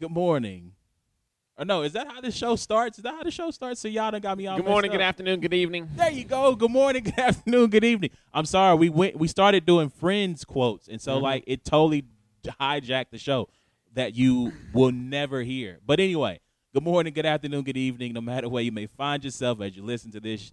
Good morning. Or no, is that how the show starts? Is that how the show starts? So y'all done got me all Good morning, good afternoon, good evening. There you go. Good morning, good afternoon, good evening. I'm sorry, we went we started doing friends quotes, and so Mhm. like it totally hijacked the show that you will never hear. But anyway, good morning, good afternoon, good evening, no matter where you may find yourself as you listen to this.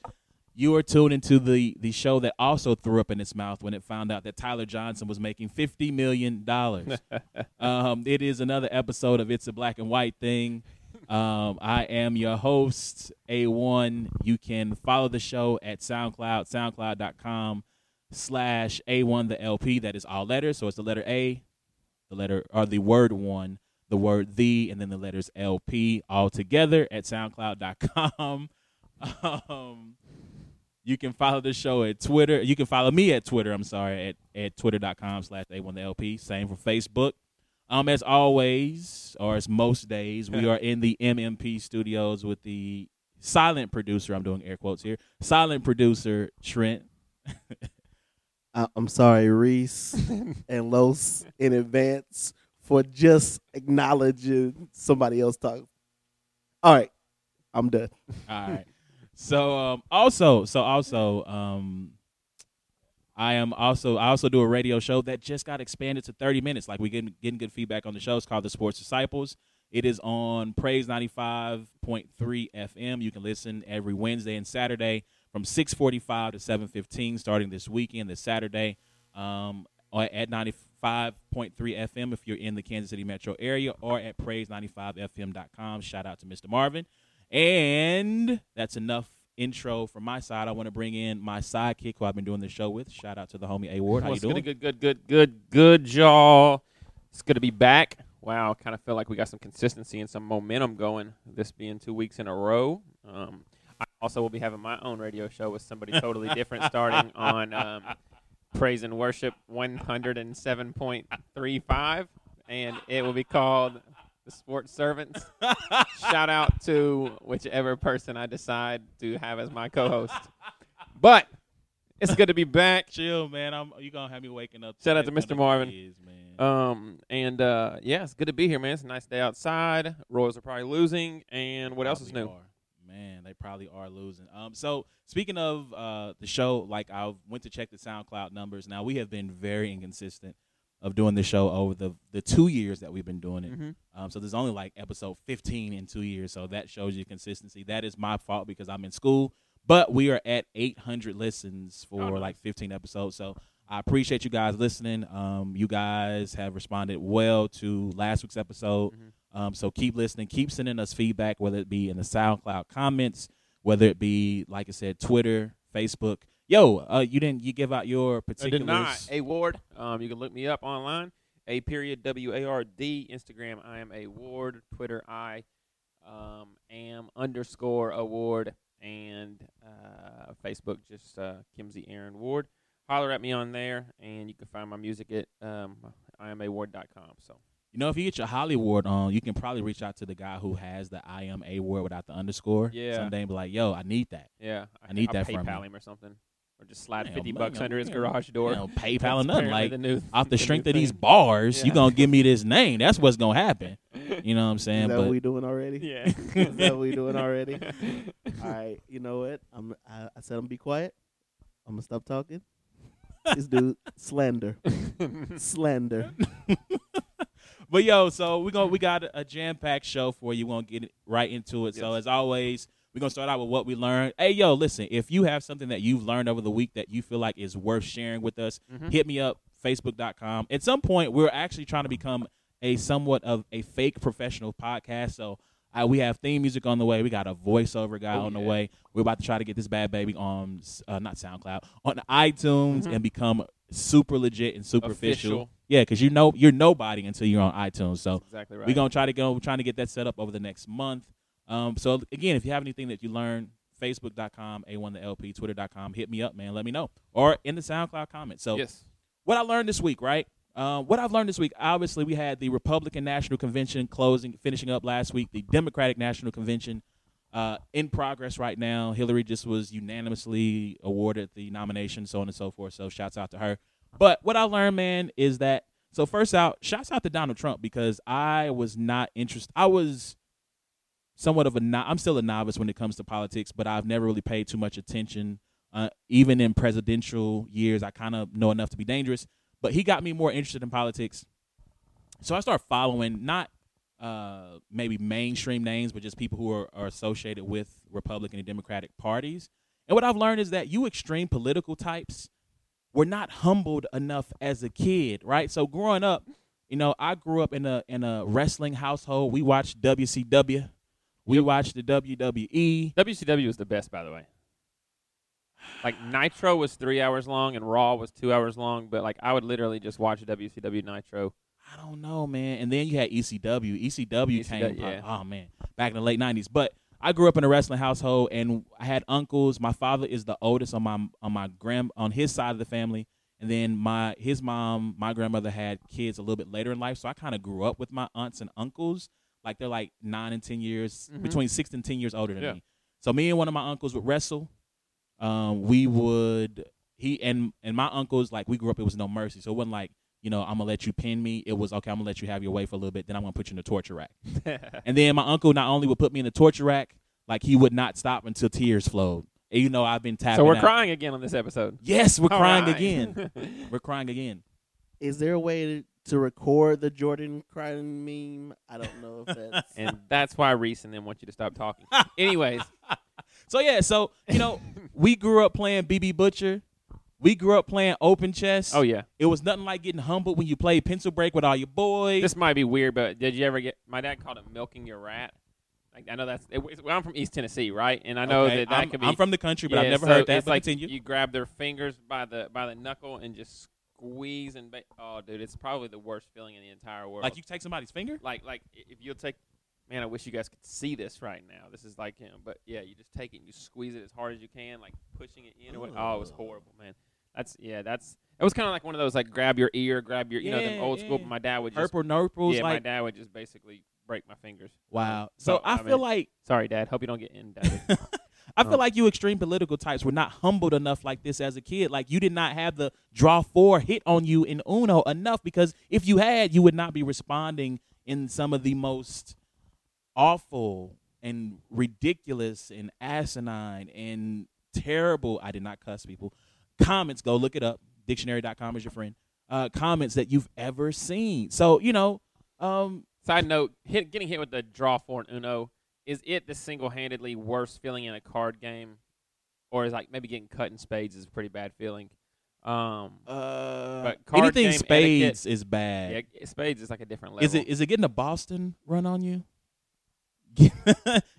You are tuned into the the show that also threw up in its mouth when it found out that Tyler Johnson was making fifty million dollars. um, it is another episode of It's a Black and White Thing. Um, I am your host, A1. You can follow the show at SoundCloud, soundcloud.com slash A1 the LP. That is all letters. So it's the letter A, the letter or the word one, the word the, and then the letters LP all together at soundcloud.com. Um, you can follow the show at Twitter. You can follow me at Twitter, I'm sorry, at, at twitter.com slash A1 the LP. Same for Facebook. Um, as always, or as most days, we are in the MMP studios with the silent producer. I'm doing air quotes here. Silent producer Trent. I- I'm sorry, Reese and Los, in advance for just acknowledging somebody else talking. All right, I'm done. All right. So um, also, so also, um, I am also I also do a radio show that just got expanded to 30 minutes. Like we getting getting good feedback on the show. It's called the Sports Disciples. It is on Praise 95.3 FM. You can listen every Wednesday and Saturday from 6:45 to 7:15 starting this weekend, this Saturday. Um, at 95.3 FM if you're in the Kansas City metro area or at praise95fm.com. Shout out to Mr. Marvin. And that's enough intro from my side. I want to bring in my sidekick who I've been doing the show with. Shout out to the homie A Ward. How What's you doing? Good, good, good, good, good, y'all. It's good to be back. Wow, kind of feel like we got some consistency and some momentum going. This being two weeks in a row. Um, I also will be having my own radio show with somebody totally different, starting on um, Praise and Worship 107.35, and it will be called the Sports Servants. Shout out to whichever person I decide to have as my co-host. But it's good to be back. Chill, man. I'm you gonna have me waking up. Shout out to Mr. Marvin. man. Um and uh yeah, it's good to be here, man. It's a nice day outside. Royals are probably losing, and what else is new? are. Man, they probably are losing. Um, so speaking of uh the show, like I went to check the SoundCloud numbers. Now we have been very inconsistent of doing the show over the the two years that we've been doing it. Mm-hmm. Um, so there's only like episode 15 in two years. So that shows you consistency. That is my fault because I'm in school. But we are at 800 listens for Oh, nice. like 15 episodes. So I appreciate you guys listening. Um, you guys have responded well to last week's episode. Mhm. Um, so keep listening. Keep sending us feedback, whether it be in the SoundCloud comments, whether it be, like I said, Twitter, Facebook. Yo, uh, you didn't you give out your I particulars? did not. A Ward. Um, you can look me up online. A period W A R D. Instagram. I am a Ward. Twitter. I um, am underscore award and uh, Facebook. Just uh, Kimsey Aaron Ward. Holler at me on there, and you can find my music at um, iamaward.com. So You know, if you get your Hollywood on, you can probably reach out to the guy who has the I am a word without the underscore. Yeah. Someday and be like, yo, I need that. yeah, I need I'll that from PayPal you. him or something, or just slide Man, fifty man, bucks man, under his man. garage door. You know, PayPal or nothing. Like the new, off the the strength of these thing. bars, you Yeah. gonna give me this name. That's what's gonna happen. You know what I'm Is saying? that But what we doing already? Yeah. Is that what we doing already? All right, you know what? I'm. I, I said I'm be quiet. I'm gonna stop talking. this dude slander, slander. but yo, so we gonna we got a jam packed show for you. We're gonna get right into it. So as always, we're gonna start out with what we learned. Hey yo, listen, if you have something that you've learned over the week that you feel like is worth sharing with us, Mhm. hit me up, Facebook.com. At some point, we're actually trying to become a somewhat of a fake professional podcast. So uh, we have theme music on the way. We got a voiceover guy Oh, on the way. We're about to try to get this bad baby on uh, not SoundCloud on iTunes Mhm. and become super legit and superficial. Official. Yeah, because you know you're nobody until you're on iTunes. So That's exactly right. we're gonna try to go. We're trying to get that set up over the next month. Um, so again, if you have anything that you learned, Facebook.com, A1 the LP, Twitter.com, hit me up, man. Let me know, or in the SoundCloud comments. So yes. what I learned this week, right? Uh, what I've learned this week, obviously, we had the Republican National Convention closing, finishing up last week. The Democratic National Convention uh, in progress right now. Hillary just was unanimously awarded the nomination, so on and so forth. So, shouts out to her. But what I learned, man, is that So first out, shouts out to Donald Trump because I was not interested. I was somewhat of a no- I'm still a novice when it comes to politics, but I've never really paid too much attention. Uh, even in presidential years, I kind of know enough to be dangerous. But he got me more interested in politics. So I started following not uh, maybe mainstream names, but just people who are, are associated with Republican and Democratic parties. And what I've learned is that you extreme political types were not humbled enough as a kid, right? So growing up, you know, I grew up in a in a wrestling household. We watched WCW. We watched the WWE. WCW was the best, by the way. Like Nitro was three hours long and Raw was two hours long, but like I would literally just watch WCW Nitro. I don't know, man. And then you had ECW. ECW, ECW, came, yeah. oh man, back in the late '90s. But I grew up in a wrestling household, and I had uncles. My father is the oldest on my on my grand on his side of the family, and then my his mom, my grandmother had kids a little bit later in life. So I kind of grew up with my aunts and uncles. Like they're like nine and ten years, Mhm. between six and ten years older than Yeah. me. So me and one of my uncles would wrestle. Um, we would he and and my uncles like we grew up. It was no mercy, so it wasn't like you know I'm gonna let you pin me. It was okay. I'm gonna let you have your way for a little bit. Then I'm gonna put you in the torture rack. And then my uncle not only would put me in the torture rack, like he would not stop until tears flowed. And you know I've been tapping. so we're out. crying again on this episode. Yes, we're All crying right. again. We're crying again. Is there a way to, to record the Jordan crying meme? I don't know if that's. and that's why Reese and them want you to stop talking. Anyways, So yeah, so you know we grew up playing BB Butcher. We grew up playing open chess. oh yeah, It was nothing like getting humbled when you played pencil break with all your boys. this might be weird, but did you ever get? My dad called it milking your rat. Like I know that's. It, it's- well, I'm from East Tennessee, right? And I know Okay, that that I'm, could be. I'm from the country, but yeah, I've never so heard that. It's But like continue. you grab their fingers by the by the knuckle and just squeeze and. Ba- oh, dude, it's probably the worst feeling in the entire world. like you take somebody's finger. like like if you'll take man i wish you guys could see this right now this is like him but yeah you just take it and you squeeze it as hard as you can like pushing it in or what- oh it was horrible man that's yeah that's it was kind of like one of those like grab your ear grab your you know them Yeah, old school yeah. but my dad would just Purple nurples. yeah my dad would just basically break my fingers wow. So, So I I feel mean- like sorry dad hope you don't get indicted I feel Oh. like you extreme political types were not humbled enough like this as a kid. Like you did not have the draw four hit on you in Uno enough because if you had, you would not be responding in some of the most awful and ridiculous and asinine and terrible. I did not cuss people. Comments, go look it up. Dictionary.com is your friend. Uh, comments that you've ever seen. So you know, um, side note hit, getting hit with the draw four and uno is it the single-handedly worst feeling in a card game or is like maybe getting cut in spades is a pretty bad feeling um uh, But card anything game spades is bad. Yeah, spades is like a different level. Is it is it getting a Boston run on you?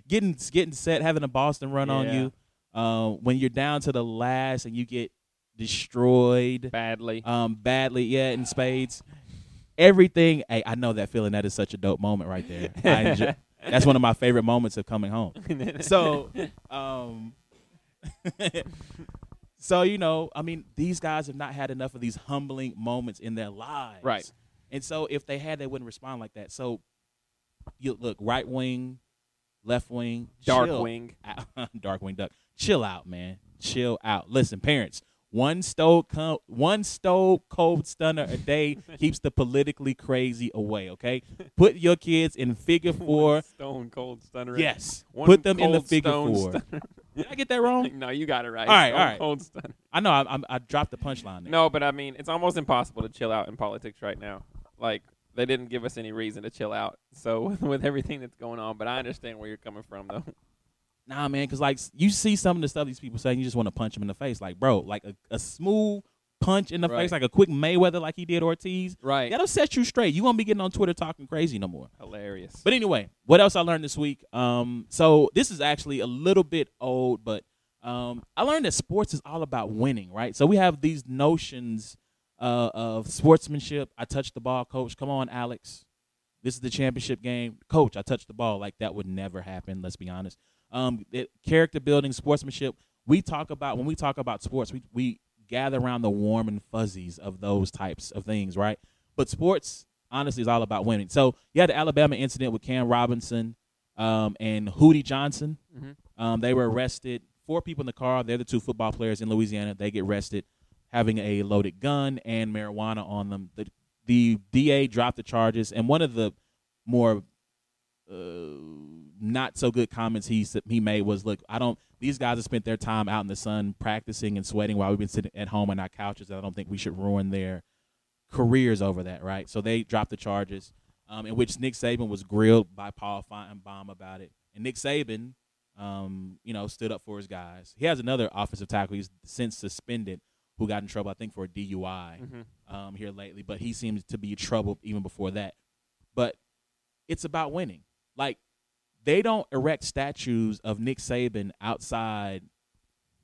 getting getting set, having a Boston run on Yeah. you. Uh, when you're down to the last and you get destroyed badly? um, badly, yeah, in spades. Everything. Hey, I know that feeling. That is such a dope moment right there. I enjoy, that's one of my favorite moments of coming home. So, um, so you know, I mean, these guys have not had enough of these humbling moments in their lives, Right. And so, if they had, they wouldn't respond like that. So, you look right wing, left wing, Dark chill wing. dark wing duck. Chill out, man. Chill out. Listen, parents. One stove, co- one stove cold stunner a day keeps the politically crazy away. Okay, put your kids in figure four. Stone cold stunner. Yes, One put them in the figure four. stunner. Did I get that wrong? no, you got it right. All right, Stone all right. Cold stunner. I know. I, I, I dropped the punchline there. No, but I mean, it's almost impossible to chill out in politics right now. Like they didn't give us any reason to chill out. So with everything that's going on, but I understand where you're coming from, though. Nah, man, because like you see some of the stuff these people say, and you just want to punch them in the face. Like, bro, like a, a smooth punch in the Right. face, like a quick Mayweather, like he did Ortiz. Right. That'll set you straight. You won't be getting on Twitter talking crazy no more. Hilarious. But anyway, what else I learned this week? Um, so this is actually a little bit old, but um, I learned that sports is all about winning, right? So we have these notions uh, of sportsmanship. I touched the ball, coach. Come on, Alex. This is the championship game, coach. I touched the ball. Like that would never happen. Let's be honest. Um, it, character building, sportsmanship. We talk about when we talk about sports, we we gather around the warm and fuzzies of those types of things, right? But sports, honestly, is all about winning. So you had the Alabama incident with Cam Robinson um, and Hootie Johnson. Mhm. Um, they were arrested. Four people in the car. They're the two football players in Louisiana. They get arrested having a loaded gun and marijuana on them. The the DA dropped the charges, and one of the more uh, not so good comments he he made was, "Look, I don't. These guys have spent their time out in the sun practicing and sweating while we've been sitting at home on our couches. And I don't think we should ruin their careers over that, right? So they dropped the charges, um, in which Nick Saban was grilled by Paul Finebaum about it, and Nick Saban, um, you know, stood up for his guys. He has another offensive tackle he's since suspended who got in trouble, I think, for a DUI Mhm. um, here lately, but he seems to be troubled even before that. But it's about winning. Like they don't erect statues of Nick Saban outside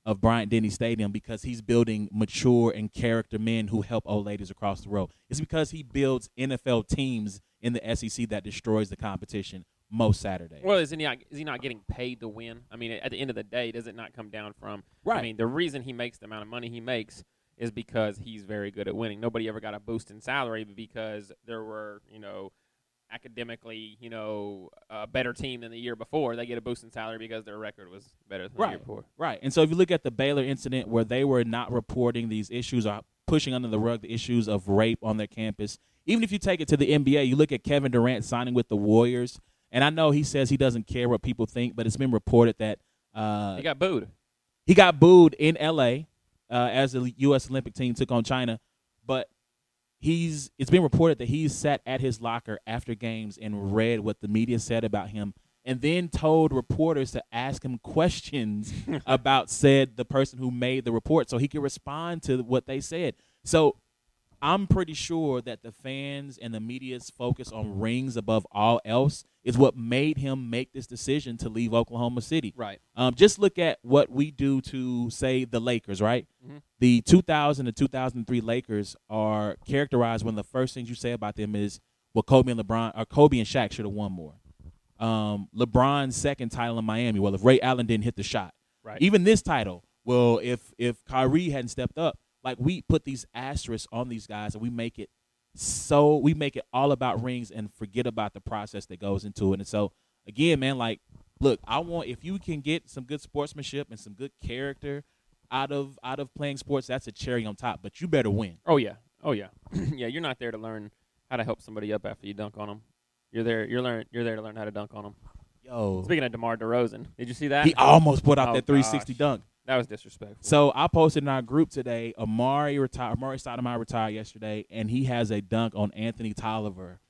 of Bryant Denny Stadium because he's building mature and character men who help old ladies across the road. It's because he builds NFL teams in the SEC that destroys the competition most Saturdays. Well, is he not is he not getting paid to win? I mean, at the end of the day, does it not come down from? Right. I mean, the reason he makes the amount of money he makes is because he's very good at winning. Nobody ever got a boost in salary because there were, you know, academically, you know, a better team than the year before. They get a boost in salary because their record was better than the year Right. before. Right. And so if you look at the Baylor incident where they were not reporting these issues or pushing under the rug the issues of rape on their campus, even if you take it to the NBA, you look at Kevin Durant signing with the Warriors, and I know he says he doesn't care what people think, but it's been reported that uh, He got booed. he got booed in LA uh, as the U.S. Olympic team took on China, but he's it's been reported that he's sat at his locker after games and read what the media said about him and then told reporters to ask him questions about said the person who made the report so he could respond to what they said. So I'm pretty sure that the fans and the media's focus on rings above all else is what made him make this decision to leave Oklahoma City. Right. Um, just look at what we do to say the Lakers, right? Mhm. The 2000 to 2003 Lakers are characterized when the first things you say about them is, well, Kobe and LeBron or Kobe and Shaq should have won more. Um, LeBron's second title in Miami. Well, if Ray Allen didn't hit the shot, Right. even this title. Well, if if Kyrie hadn't stepped up, like we put these asterisks on these guys and we make it so we make it all about rings and forget about the process that goes into it. And so again, man, like look, I want if you can get some good sportsmanship and some good character out of out of playing sports, that's a cherry on top. But you better win. Oh yeah. Oh yeah. yeah. You're not there to learn how to help somebody up after you dunk on them. You're there. You're learn. You're there to learn how to dunk on them. Yo, Speaking of DeMar DeRozan, did you see that? he almost put out Oh, that 360 gosh. dunk. That was disrespectful. So I posted in our group today. Amar'e retired. Amar'e Stoudemire retired yesterday, and he has a dunk on Anthony Tolliver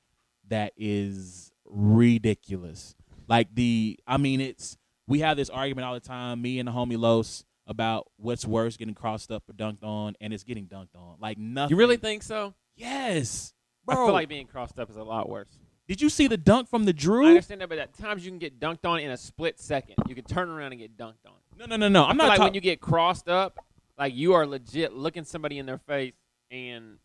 that is ridiculous. Like the, I mean, it's we have this argument all the time. Me and the homie Los about what's worse, getting crossed up or dunked on, and it's getting dunked on. Like nothing. You really think so? Yes, bro. I feel like being crossed up is a lot worse. Did you see the dunk from the Drew? I understand that, but at times you can get dunked on in a split second. You can turn around and get dunked on. No, no, no, no. I'm not like talking. when you get crossed up, like you are legit looking somebody in their face and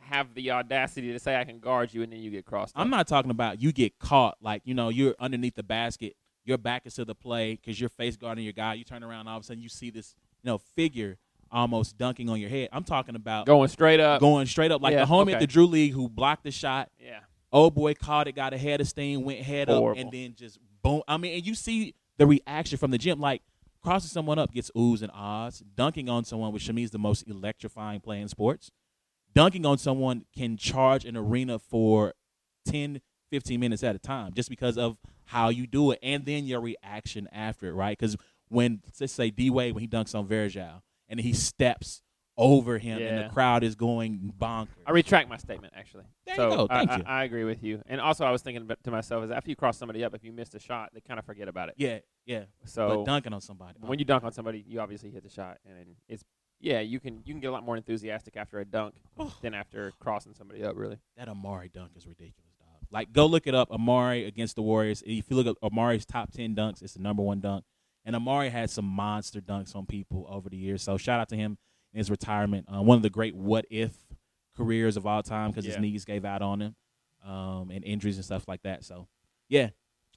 have the audacity to say I can guard you, and then you get crossed I'm up. not talking about you get caught like you know you're underneath the basket, your back is to the play because you're face guarding your guy. You turn around, all of a sudden you see this you know figure almost dunking on your head. I'm talking about going straight up. going straight up like Yeah, the homie okay. at the Drew League who blocked the shot. yeah. Oh boy caught it, got a head of steam, went head up, and then just boom. I mean, and you see the reaction from the gym like. Crossing someone up gets oohs and ahs. Dunking on someone, which to me is the most electrifying play in sports. Dunking on someone can charge an arena for 10, 15 minutes at a time just because of how you do it and then your reaction after it, right? Because when, let's say D Wade, when he dunks on Varejao and he steps over him and the crowd is going bonkers. I retract my statement actually. There you go. Thank I, you. I, I agree with you. And also, I was thinking to myself is after you cross somebody up, if you missed a shot, they kind of forget about it. yeah, yeah. So but dunking on somebody. when you dunk on somebody, you obviously hit the shot, and it's yeah, you can you can get a lot more enthusiastic after a dunk than after crossing somebody up. Really, that Amar'e dunk is ridiculous, dog. Like, go look it up. Amar'e against the Warriors. If you look at Amar'e's top ten dunks, it's the number one dunk. And Amar'e had some monster dunks on people over the years. So shout out to him in his retirement. Uh, one of the great what if careers of all time because his knees gave out on him, um, and injuries and stuff like that. So yeah.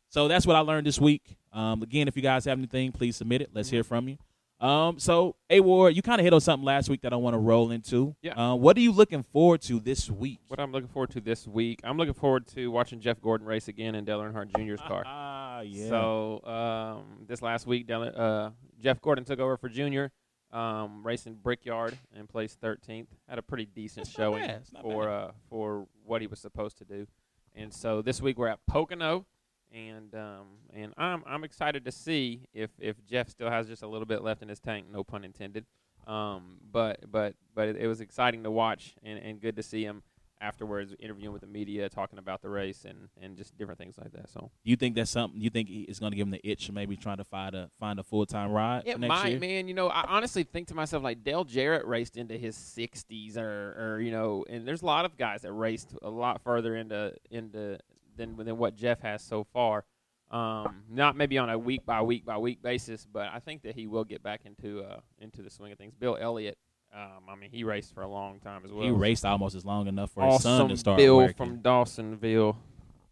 So that's what I learned this week. Um, again, if you guys have anything, please submit it. Let's hear from you. Um, so A Ward, you kind of hit on something last week that I want to roll into. Yeah. Uh, what are you looking forward to this week? what I'm looking forward to this week, I'm looking forward to watching Jeff Gordon race again in Dale Earnhardt Jr.'s car. Ah, yeah. So um, this last week, Dale, uh, Jeff Gordon took over for Junior. Um, racing Brickyard and placed 13th. Had a pretty decent That's showing bad. It's not for uh, for what he was supposed to do. And so this week we're at Pocono, and um, and I'm I'm excited to see if if Jeff still has just a little bit left in his tank. No pun intended. Um, but but but it, it was exciting to watch and, and good to see him afterwards interviewing with the media, talking about the race and, and just different things like that. So You think that's something you think it's going to give him the itch, maybe trying to find a find a full time ride It might, year? man. You know, I honestly think to myself like Dale Jarrett raced into his 60s, or, or you know, and there's a lot of guys that raced a lot further into into than than what Jeff has so far. Um, not maybe on a week by week by week basis, but I think that he will get back into uh into the swing of things. Bill Elliott, um, I mean, he raced for a long time as well. he raced almost as long enough for his son awesome to start Bill working. from Dawsonville.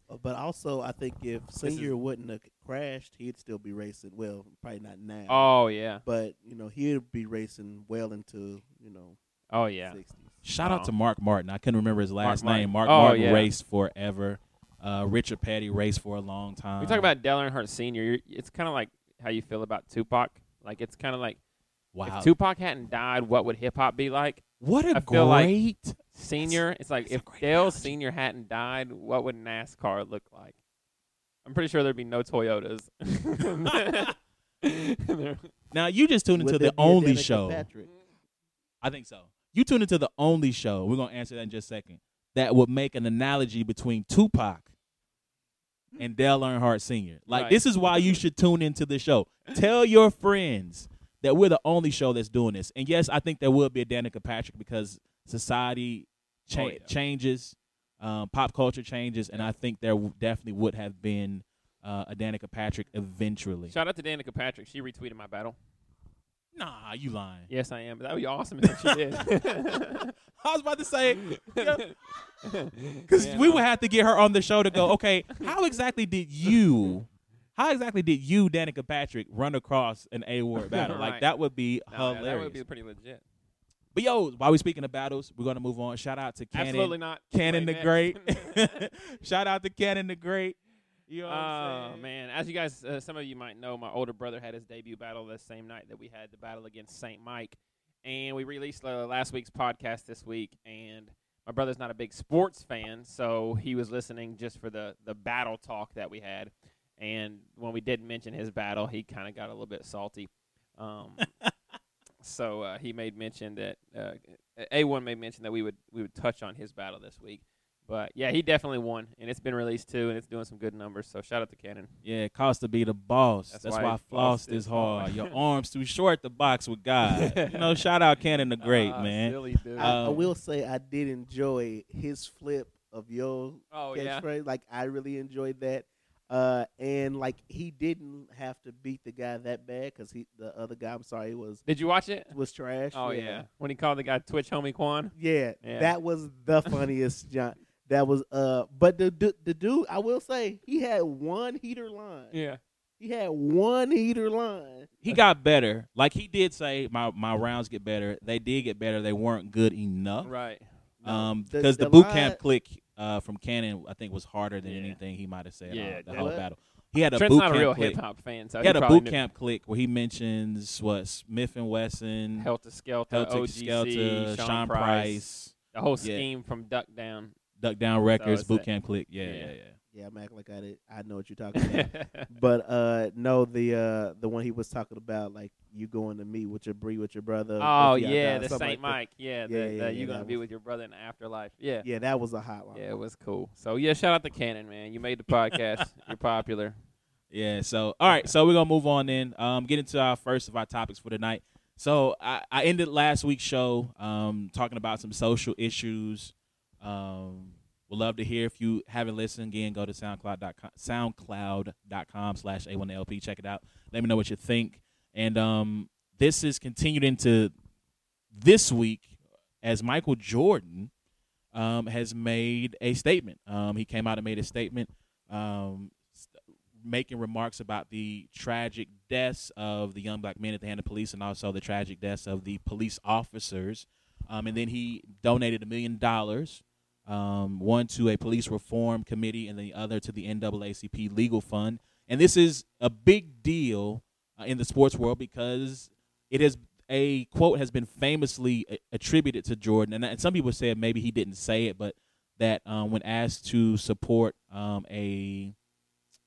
Uh, But also, I think if Senior wouldn't have crashed, he'd still be racing. Well, probably not now. Oh yeah, But you know, he'd be racing well into you know oh yeah. 60s. Shout out to Mark Martin. I couldn't remember his last Martin. name. Mark Oh, Martin yeah. raced forever. Uh, Richard Petty raced for a long time. We talk about Dale Earnhardt Senior. It's kind of like how you feel about Tupac. Like it's kind of like wow. if Tupac hadn't died, what would hip hop be like? what a I feel like- great Senior, it's like if Dale analogy. Senior hadn't died, what would NASCAR look like? I'm pretty sure there'd be no Toyotas. Now you just tuned into Would the there be a only show. Patrick? I think so. You tuned into the only show. We're gonna answer that in just a second. That would make an analogy between Tupac and Dale Earnhardt Sr. Like Right. this is why you should tune into the show. Tell your friends that we're the only show that's doing this. And yes, I think there will be a Danica Patrick because society cha- Oh, yeah. changes, um, pop culture changes, and I think there w- definitely would have been uh, a Danica Patrick eventually. Shout out to Danica Patrick. She retweeted my battle. Nah, you lying. Yes, I am. That would be awesome if she did. I was about to say Because Yeah, we would have to get her on the show to go, okay, how exactly did you, how exactly did you, Danica Patrick, run across an A Ward battle? Like, Right. that would be No, hilarious. that would be pretty legit. but yo, while we're speaking of battles, we're going to move on. Shout out to Cannon, Absolutely not. Cannon the Great. Shout out to Cannon the Great. You know what I'm Oh man, as you guys, uh, some of you might know, my older brother had his debut battle the same night that we had the battle against Saint Mike, and we released uh, last week's podcast this week. And my brother's not a big sports fan, so he was listening just for the the battle talk that we had. And when we did mention his battle, he kind of got a little bit salty. Um, so uh, he made mention that uh, A one made mention that we would we would touch on his battle this week. But yeah, he definitely won, and it's been released too, and it's doing some good numbers. So shout out to Cannon. Yeah, it costs to be the boss. That's, That's why, why floss floss is is hard. hard. Your arms too short to box with God. you know, shout out Cannon the Great, Ah, man. silly dude. I, I Um, will say I did enjoy his flip of your oh yeah, catchphrase. Like I really enjoyed that. Uh, and like he didn't have to beat the guy that bad because he the other guy. I'm sorry, was did you watch it? was trash. Oh yeah, when he called the guy Twitch Homie Quan. Yeah, Yeah. that was the funniest John. That was uh, but the, the the dude, I will say, he had one heater line. Yeah, He had one heater line. he got better. Like he did say, my my rounds get better. They did get better. They weren't good enough. right. Um, The- because the, the boot line- camp click uh from Cannon, I think was harder than Yeah. anything he might have said. Yeah, uh, the whole What? battle. He had a Trent's boot not a camp real hip hop fan, so He had a probably boot knew camp click where he mentions what Smith and Wesson, Heltah Skeltah, Celtic OGC, Skelter, Sean, Sean Price, Price, the whole Yeah. scheme from Duck Down. Duck Down Records, it's boot a- camp click. Yeah, yeah, yeah. yeah. Yeah, I'm acting like I did. I know what you're talking about. but uh, no, the uh, the one he was talking about, like you going to meet with your Bree with your brother. oh yeah, die, the something Saint like that. Mike. Yeah, the, Yeah, the, yeah, you yeah, gonna be was- with your brother in the afterlife. Yeah. Yeah, that was a hot one. Yeah, it was cool. So yeah, shout out to Cannon, man. You made the podcast. You're popular. Yeah. So all right. So we're gonna move on then. Um, get into our first of our topics for tonight. So I, I ended last week's show um talking about some social issues. Um, would love to hear if you haven't listened. Again, go to SoundCloud.com, SoundCloud.com slash A1LP. Check it out. Let me know what you think. And um, this is continued into this week as Michael Jordan um, has made a statement. Um, he came out and made a statement um, making remarks about the tragic deaths of the young black men at the hand of police and also the tragic deaths of the police officers. Um, and then he donated a million dollars, um, one to a police reform committee and the other to the NAACP legal fund. And this is a big deal uh, in the sports world because it has a quote has been famously attributed to Jordan, and, and some people said maybe he didn't say it, but that um, when asked to support um, a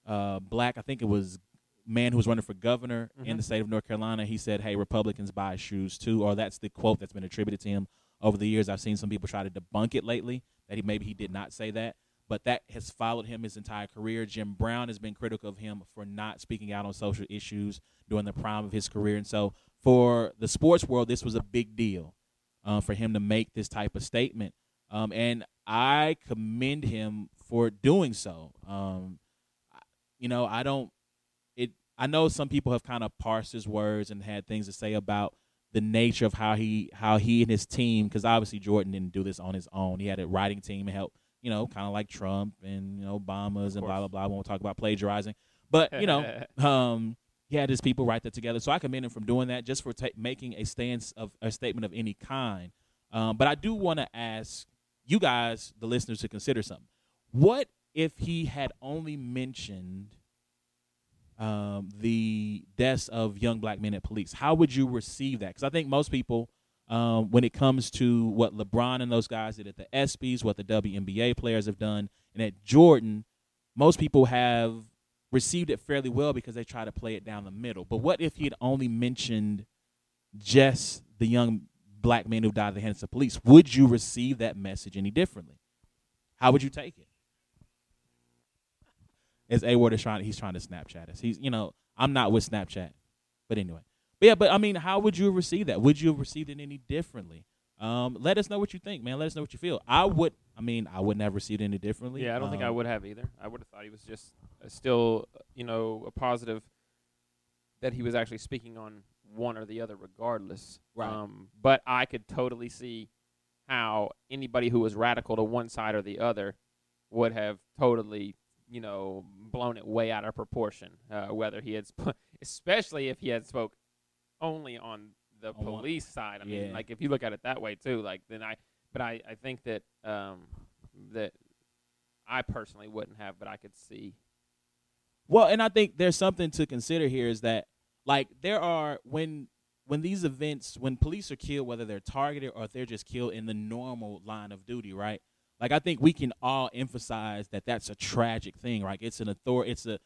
uh, black, I think it was man who was running for governor in Mhm. the state of North Carolina, he said, "Hey, Republicans buy shoes too," or that's the quote that's been attributed to him over the years. I've seen some people try to debunk it lately that he maybe he did not say that, but that has followed him his entire career. Jim Brown has been critical of him for not speaking out on social issues during the prime of his career, and so for the sports world, this was a big deal uh, for him to make this type of statement, um, and I commend him for doing so. Um, you know, I don't. It. I know some people have kind of parsed his words and had things to say about the nature of how he how he and his team because obviously Jordan didn't do this on his own. He had a writing team help, you know, kind of like Trump and you know Obama's and blah blah blah. When we talk about plagiarizing, but you know, um, he had his people write that together. So I commend him from doing that, just for ta- making a stance of a statement of any kind. Um, but I do want to ask you guys, the listeners, to consider something. What if he had only mentioned um, the deaths of young black men at police? How would you receive that? Because I think most people, um, when it comes to what LeBron and those guys did at the ESPYS, what the WNBA players have done, and at Jordan, most people have received it fairly well because they try to play it down the middle. But what if he had only mentioned just the young black man who died at the hands of police? Would you receive that message any differently? How would you take it? As A Ward is trying, he's trying to Snapchat us. He's, you know, I'm not with Snapchat, but anyway. But yeah, but I mean, how would you receive that? Would you have received it any differently? Um, let us know what you think, man. Let us know what you feel. I would. I mean, I wouldn't have received it any differently. Yeah, I don't think I Um, would have either. I would have thought he was just uh, still, you know, a positive that he was actually speaking on one or the other, regardless. Right. Um, but I could totally see how anybody who was radical to one side or the other would have totally, you know, blown it way out of proportion. Uh, whether he had, sp- especially if he had spoke only on the On one- police side. I mean, like if you look at it that way too, like then I. But I, I think that um, that I personally wouldn't have, but I could see. Well, and I think there's something to consider here is that like there are when when these events when police are killed, whether they're targeted or if they're just killed in the normal line of duty, right? Like I think we can all emphasize that that's a tragic thing, right? It's an author it's a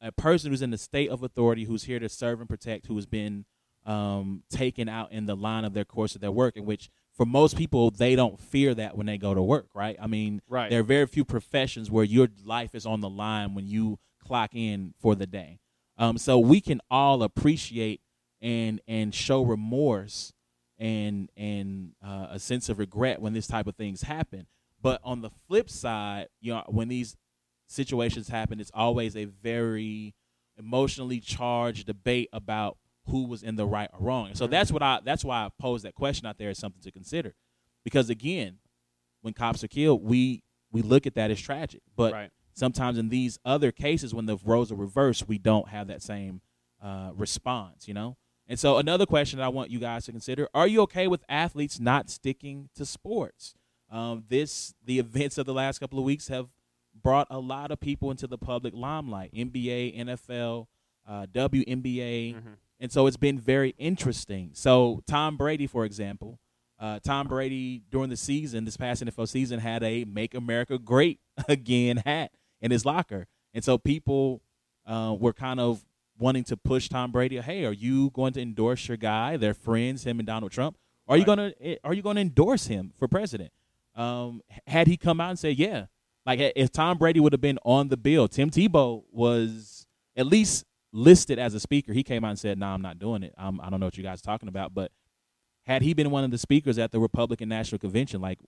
a person who's in the state of authority who's here to serve and protect who has been um, taken out in the line of their course of their work in which for most people they don't fear that when they go to work right i mean Right. there are very few professions where your life is on the line when you clock in for the day. Um, so we can all appreciate and and show remorse and and uh, a sense of regret when this type of things happen. But on the flip side, you know, when these situations happen, it's always a very emotionally charged debate about who was in the right or wrong. And so that's what I that's why I posed that question out there as something to consider. Because again, when cops are killed, we we look at that as tragic. But right. sometimes in these other cases, when the roles are reversed, we don't have that same uh, response, you know? And so, another question that I want you guys to consider are you okay with athletes not sticking to sports? Um, this, the events of the last couple of weeks have brought a lot of people into the public limelight NBA, NFL, uh, WNBA. Mhm. And so it's been very interesting. So Tom Brady, for example, uh, Tom Brady during the season, this past NFL season, had a "Make America Great Again" hat in his locker, and so people uh, were kind of wanting to push Tom Brady. Hey, are you going to endorse your guy? They're friends, him and Donald Trump. Are you gonna eh, Are you going to endorse him for president? Um, had he come out and said, "Yeah," like eh, if Tom Brady would have been on the bill, Tim Tebow was at least listed as a speaker. He came out and said, "No, I'm not doing it. I'm, I don't know what you guys are talking about." But had he been one of the speakers at the Republican National Convention, like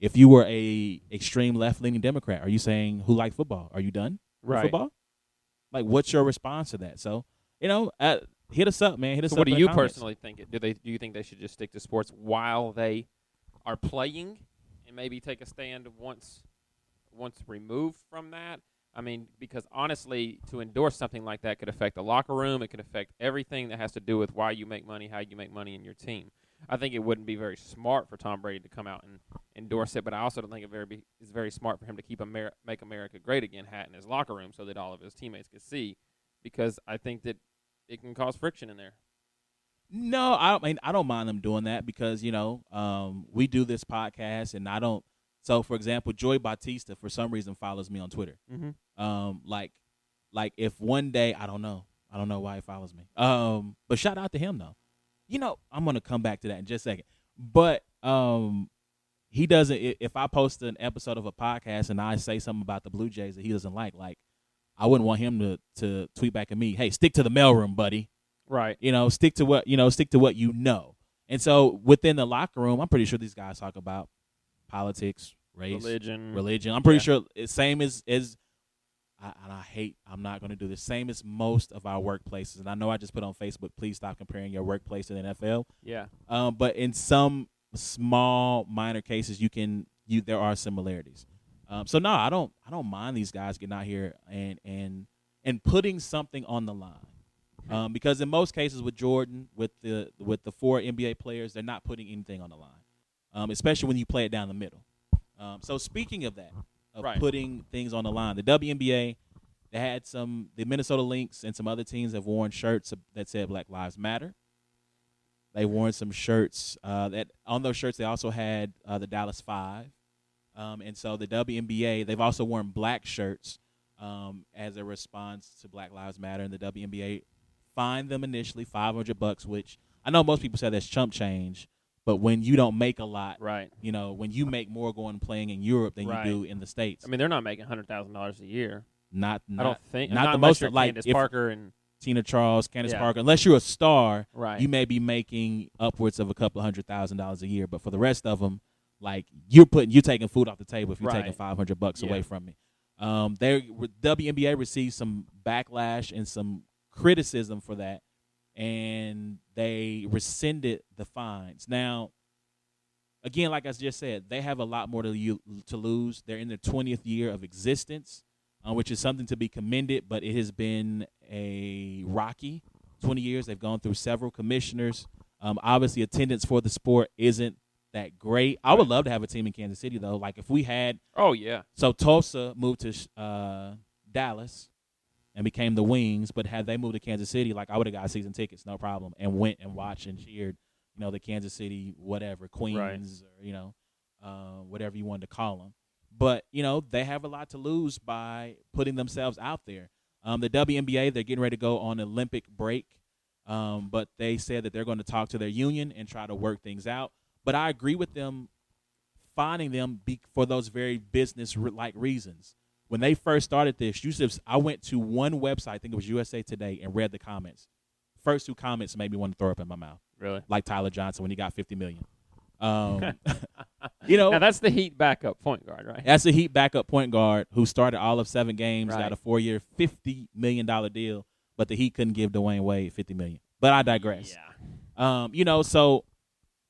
if you were a extreme left leaning Democrat, are you saying who like football? Are you done with Right. football? Like, what's your response to that? So, you know, uh, hit us up, man. Hit us So up. what do you comments. personally think? Do they do you think they should just stick to sports while they are playing, and maybe take a stand once once removed from that? I mean, because honestly, to endorse something like that could affect the locker room. It could affect everything that has to do with why you make money, how you make money in your team. I think it wouldn't be very smart for Tom Brady to come out and endorse it, but I also don't think it very be, it's very smart for him to keep Amer- "Make America Great Again" hat in his locker room so that all of his teammates could see, because I think that it can cause friction in there. No, I don't mean I don't mind them doing that because you know um, we do this podcast and I don't. So, for example, Joy Bautista for some reason follows me on Twitter. Mm-hmm. Um, like, like if one day I don't know, I don't know why he follows me. Um, but shout out to him though. You know, I'm gonna come back to that in just a second. But um, he doesn't. If I post an episode of a podcast and I say something about the Blue Jays that he doesn't like, like I wouldn't want him to to tweet back at me, "Hey, stick to the mailroom, buddy." Right. You know, stick to what you know, stick to what you know. And so within the locker room, I'm pretty sure these guys talk about politics, race, Religion. religion. I'm pretty Yeah. sure it's same as as I, and I hate. I'm not going to do this. Same as most of our workplaces. And I know I just put on Facebook. Please stop comparing your workplace to the NFL. Yeah. Um, but in some small minor cases, you can you there are similarities. Um, so no, I don't I don't mind these guys getting out here and and and putting something on the line. Um, because in most cases with Jordan, with the with the four NBA players, they're not putting anything on the line, um, especially when you play it down the middle. Um, so speaking of that, of Right. putting things on the line, the WNBA they had some the Minnesota Lynx and some other teams have worn shirts that said Black Lives Matter. They worn some shirts uh, that on those shirts they also had uh, the Dallas Five, um, and so the WNBA they've also worn black shirts um, as a response to Black Lives Matter, and the WNBA fined them initially five hundred bucks, which I know most people say that's chump change, but when you don't make a lot, Right. you know, when you make more going playing in Europe than Right. you do in the states, I mean, they're not making hundred thousand dollars a year. not, not I don't think. not the most like Candace if Parker and Tina Charles, Candace Yeah. Parker, unless you're a star, right. you may be making upwards of a couple hundred thousand dollars a year. But for the rest of them, like you're putting, you're taking food off the table if you're taking five hundred bucks Yeah. away from me. Um, they WNBA received some backlash and some criticism for that, and they rescinded the fines. Now, again, like I just said, they have a lot more to you, to lose. They're in their twentieth year of existence, uh, which is something to be commended. But it has been a rocky twenty years. They've gone through several commissioners. Um, obviously, attendance for the sport isn't that great. I would love to have a team in Kansas City though. Like if we had oh yeah. so Tulsa moved to uh, Dallas and became the Wings, but had they moved to Kansas City, like I would have got season tickets, no problem, and went and watched and cheered, you know, the Kansas City whatever Queens or you know, uh, whatever you wanted to call them. But you know, they have a lot to lose by putting themselves out there. Um, the WNBA, they're getting ready to go on Olympic break, um, but they said that they're going to talk to their union and try to work things out. But I agree with them finding them be, for those very business like reasons. When they first started this, just, I went to one website, I think it was USA Today, and read the comments. First two comments made me want to throw up in my mouth, Really. like Tyler Johnson when he got 50 million. Um, you know, Now that's the Heat backup point guard, right? that's the Heat backup point guard who started all of seven games, got a four-year, fifty million dollar deal, but the Heat couldn't give Dwyane Wade fifty million. But I digress. Yeah. Um, you know, so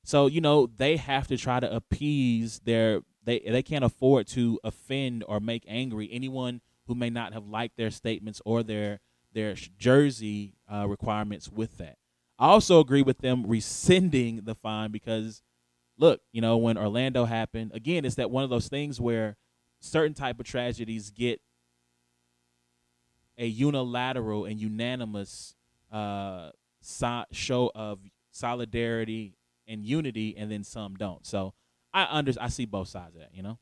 so you know they have to try to appease their they they can't afford to offend or make angry anyone who may not have liked their statements or their their jersey uh, requirements with that. I also agree with them rescinding the fine because look, you know, when Orlando happened, again, it's that one of those things where certain type of tragedies get a unilateral and unanimous uh, so- show of solidarity and unity, and then some don't. So I under I see both sides of that. You know.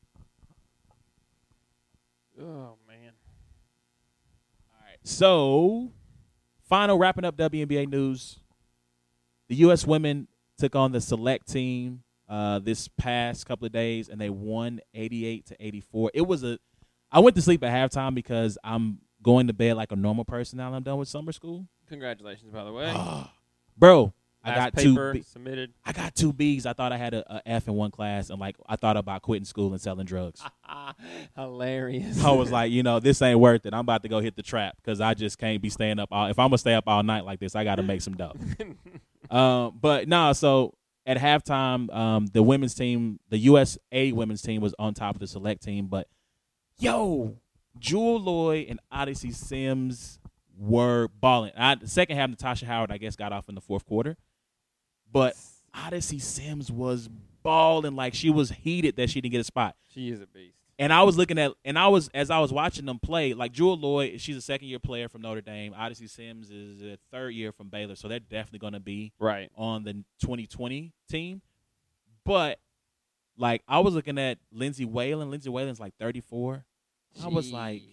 Oh man. All right. So, final wrapping up WNBA news. The U.S. women took on the select team uh, this past couple of days, and they won 88 to 84. It was a. I went to sleep at halftime because I'm going to bed like a normal person now. that I'm done with summer school, Congratulations, by the way. bro. I got two. B- submitted. I got two B's. I thought I had a, a F in one class, and like I thought about quitting school and selling drugs. Hilarious. I was like, you know, this ain't worth it. I'm about to go hit the trap because I just can't be staying up all. If I'm gonna stay up all night like this, I got to make some dough. um, but no, so at halftime, um, the women's team, the USA women's team, was on top of the select team. But yo, Jewell Loyd and Odyssey Sims were balling. I, the second half, Natasha Howard, I guess, got off in the fourth quarter, but Odyssey Sims was balling like she was heated that she didn't get a spot. she is a beast. And I was looking at, and I was as I was watching them play, like Jewell Loyd, she's a second year player from Notre Dame. Odyssey Sims is a third year from Baylor, so they're definitely going to be Right. on the 2020 team. But like I was looking at Lindsay Whalen. Lindsay Whalen's like 34. I was like-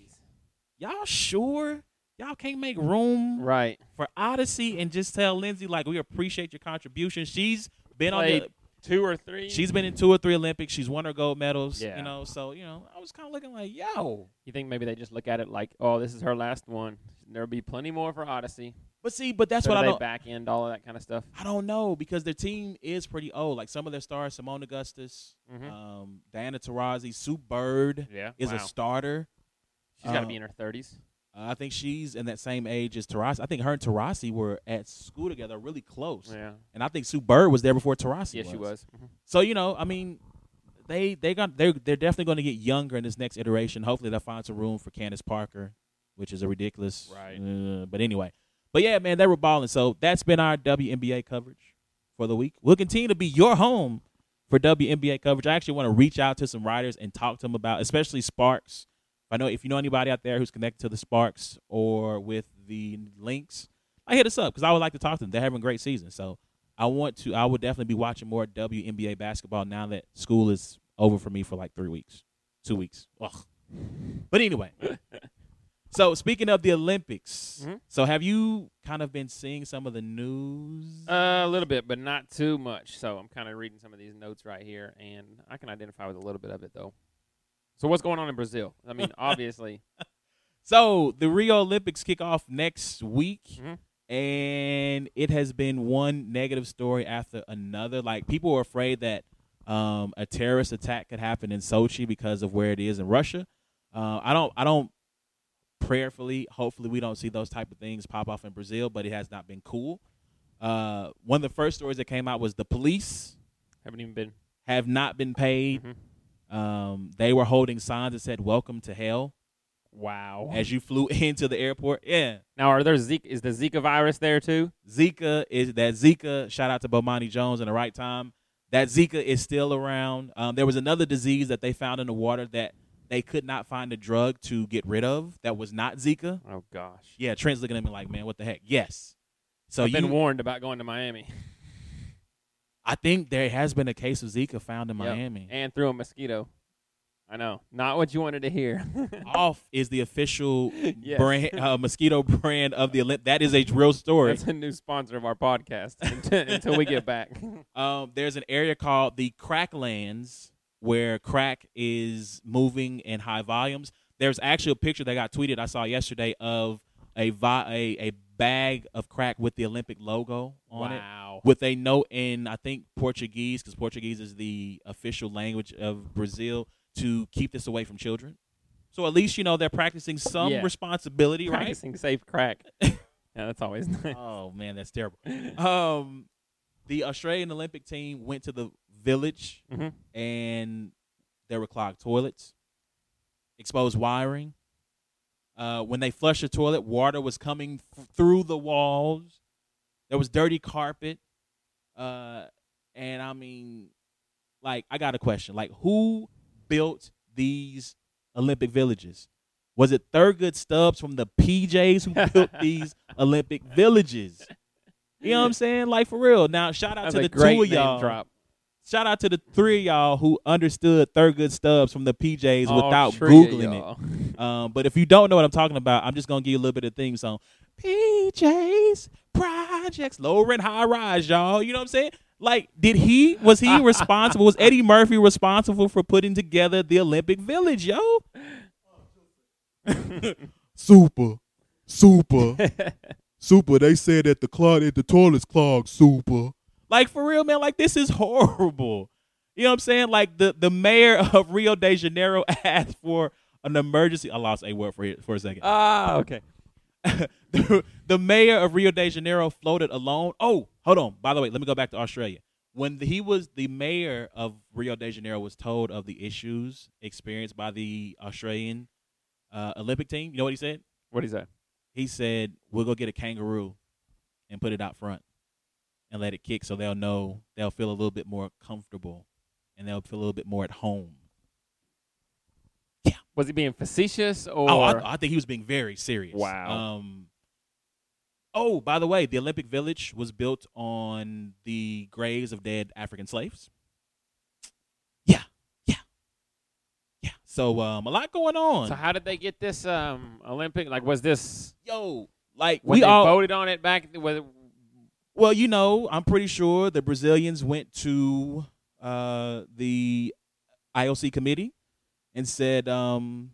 Y'all sure y'all can't make room right. for Odyssey and just tell Lindsay like we appreciate your contribution. She's been on the two or three. she's been in two or three Olympics. She's won her gold medals. Yeah. You know, so you know, I was kind of looking like, yo. You think maybe they just look at it like, oh, this is her last one. There'll be plenty more for Odyssey. But see, but that's So what I don't. back end all of that kind of stuff. I don't know because their team is pretty old. Like some of their stars, Seimone Augustus, Mhm. um, Diana Taurasi, Sue Bird Yeah, is a starter. She's got to uh, be in her thirties. Uh, I think she's in that same age as Taurasi. I think her and Taurasi were at school together, really close. Yeah, And I think Sue Bird was there before Taurasi. yeah, she was. Mhm. So you know, I mean, they they got they're they're definitely going to get younger in this next iteration. Hopefully, they'll find some room for Candace Parker, which is a ridiculous. Right. Uh, but anyway, but yeah, man, they were balling. So that's been our WNBA coverage for the week. We'll continue to be your home for WNBA coverage. I actually want to reach out to some writers and talk to them about, especially Sparks. If I know if you know anybody out there who's connected to the Sparks or with the Lynx, I hit us up because I would like to talk to them. They're having a great season, so I want to. I would definitely be watching more WNBA basketball now that school is over for me for like three weeks, two weeks. Ugh. But anyway, so speaking of the Olympics, Mhm. so have you kind of been seeing some of the news? Uh, a little bit, but not too much. So I'm kind of reading some of these notes right here, and I can identify with a little bit of it though. So what's going on in Brazil? I mean, obviously, So the Rio Olympics kick off next week, Mhm. and it has been one negative story after another. Like people were afraid that um, a terrorist attack could happen in Sochi because of where it is in Russia. Uh, I don't. I don't. Prayerfully, hopefully, we don't see those type of things pop off in Brazil, but it has not been cool. Uh, one of the first stories that came out was the police haven't even been. have not been paid. Mhm. Um, they were holding signs that said "Welcome to Hell" Wow. as you flew into the airport. Yeah, now, are there Zika? Is the Zika virus there too? Zika is that Zika. Shout out to Bomani Jones in the right time. That Zika is still around. Um, there was another disease that they found in the water that they could not find a drug to get rid of. That was not Zika. Oh gosh. Yeah, Trent's looking at me like, man, what the heck? Yes. So I've you, been warned about going to Miami. I think there has been a case of Zika found in Yep. Miami. and through a mosquito. I know, not what you wanted to hear. Off is the official Yes. brand, uh, mosquito brand of the Olymp. That is a real story. That's a new sponsor of our podcast until, until we get back. Um, there's an area called the Cracklands where crack is moving in high volumes. There's actually a picture that got tweeted I saw yesterday of a vi- a, a bag of crack with the Olympic logo on it, wow. with a note in I think Portuguese because Portuguese is the official language of Brazil to keep this away from children. So at least you know they're practicing some Yeah. responsibility, right? Practicing safe crack. yeah, that's always nice. Oh man, that's terrible. Um, the Australian Olympic team went to the village Mhm. and there were clogged toilets, exposed wiring. Uh, when they flushed the toilet, water was coming f- through the walls. There was dirty carpet. Uh, and I mean, like, I got a question. Like, who built these Olympic villages? Was it Thurgood Stubbs from the PJs who built these Olympic villages? You know what I'm saying? Like for real. Now, shout out That's to the two of y'all. drop. Shout out to the three of y'all who understood Thurgood Stubbs from the PJs All without googling it. Um, but if you don't know what I'm talking about, I'm just gonna give you a little bit of theme song. PJs projects, lower and high rise, y'all. You know what I'm saying? Like, did he was he responsible? was Eddie Murphy responsible for putting together the Olympic Village, yo? super, super, super. They said that the clog, that the toilets clogged. Super. Like for real, man. Like this is horrible. You know what I'm saying? Like the the mayor of Rio de Janeiro asked for an emergency. I lost a word for it for a second. Ah, okay. the, the mayor of Rio de Janeiro floated alone. Oh, hold on. By the way, let me go back to Australia. When the, he was the mayor of Rio de Janeiro was told of the issues experienced by the Australian uh, Olympic team, you know what he said? What is that? He said, "We'll go get a kangaroo and put it out front and let it kick, so they'll know they'll feel a little bit more comfortable and they'll feel a little bit more at home." Yeah. Was he being facetious or? Oh, I, I think he was being very serious. Wow. Um. Oh, by the way, the Olympic Village was built on the graves of dead African slaves. Yeah, yeah, yeah. So, um, a lot going on. so how did they get this um Olympic? Like, was this Yo, like when we they all voted on it back? Was Well, you know, I'm pretty sure the Brazilians went to uh, the IOC committee and said, um,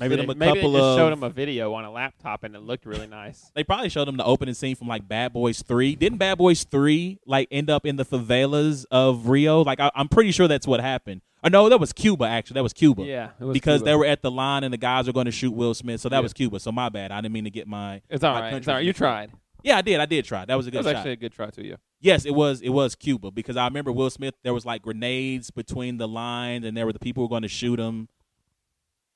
maybe they, them a maybe they couple just of. showed them a video on a laptop and it looked really nice. they probably showed them the opening scene from like Bad Boys Three. Didn't Bad Boys Three like end up in the favelas of Rio? Like I, I'm pretty sure that's what happened. Or no, that was Cuba. Actually, that was Cuba. yeah, it was because Cuba. they were at the line and the guys were going to shoot Will Smith. So that Yeah. was Cuba. So my bad. I didn't mean to get my. It's all my right. It's all right. You tried. Yeah, I did. I did try. That was a good. That good was shot. actually a good try too. Yeah. Yes, it was. It was Cuba because I remember Will Smith. There was like grenades between the lines, and there were the people who were going to shoot him.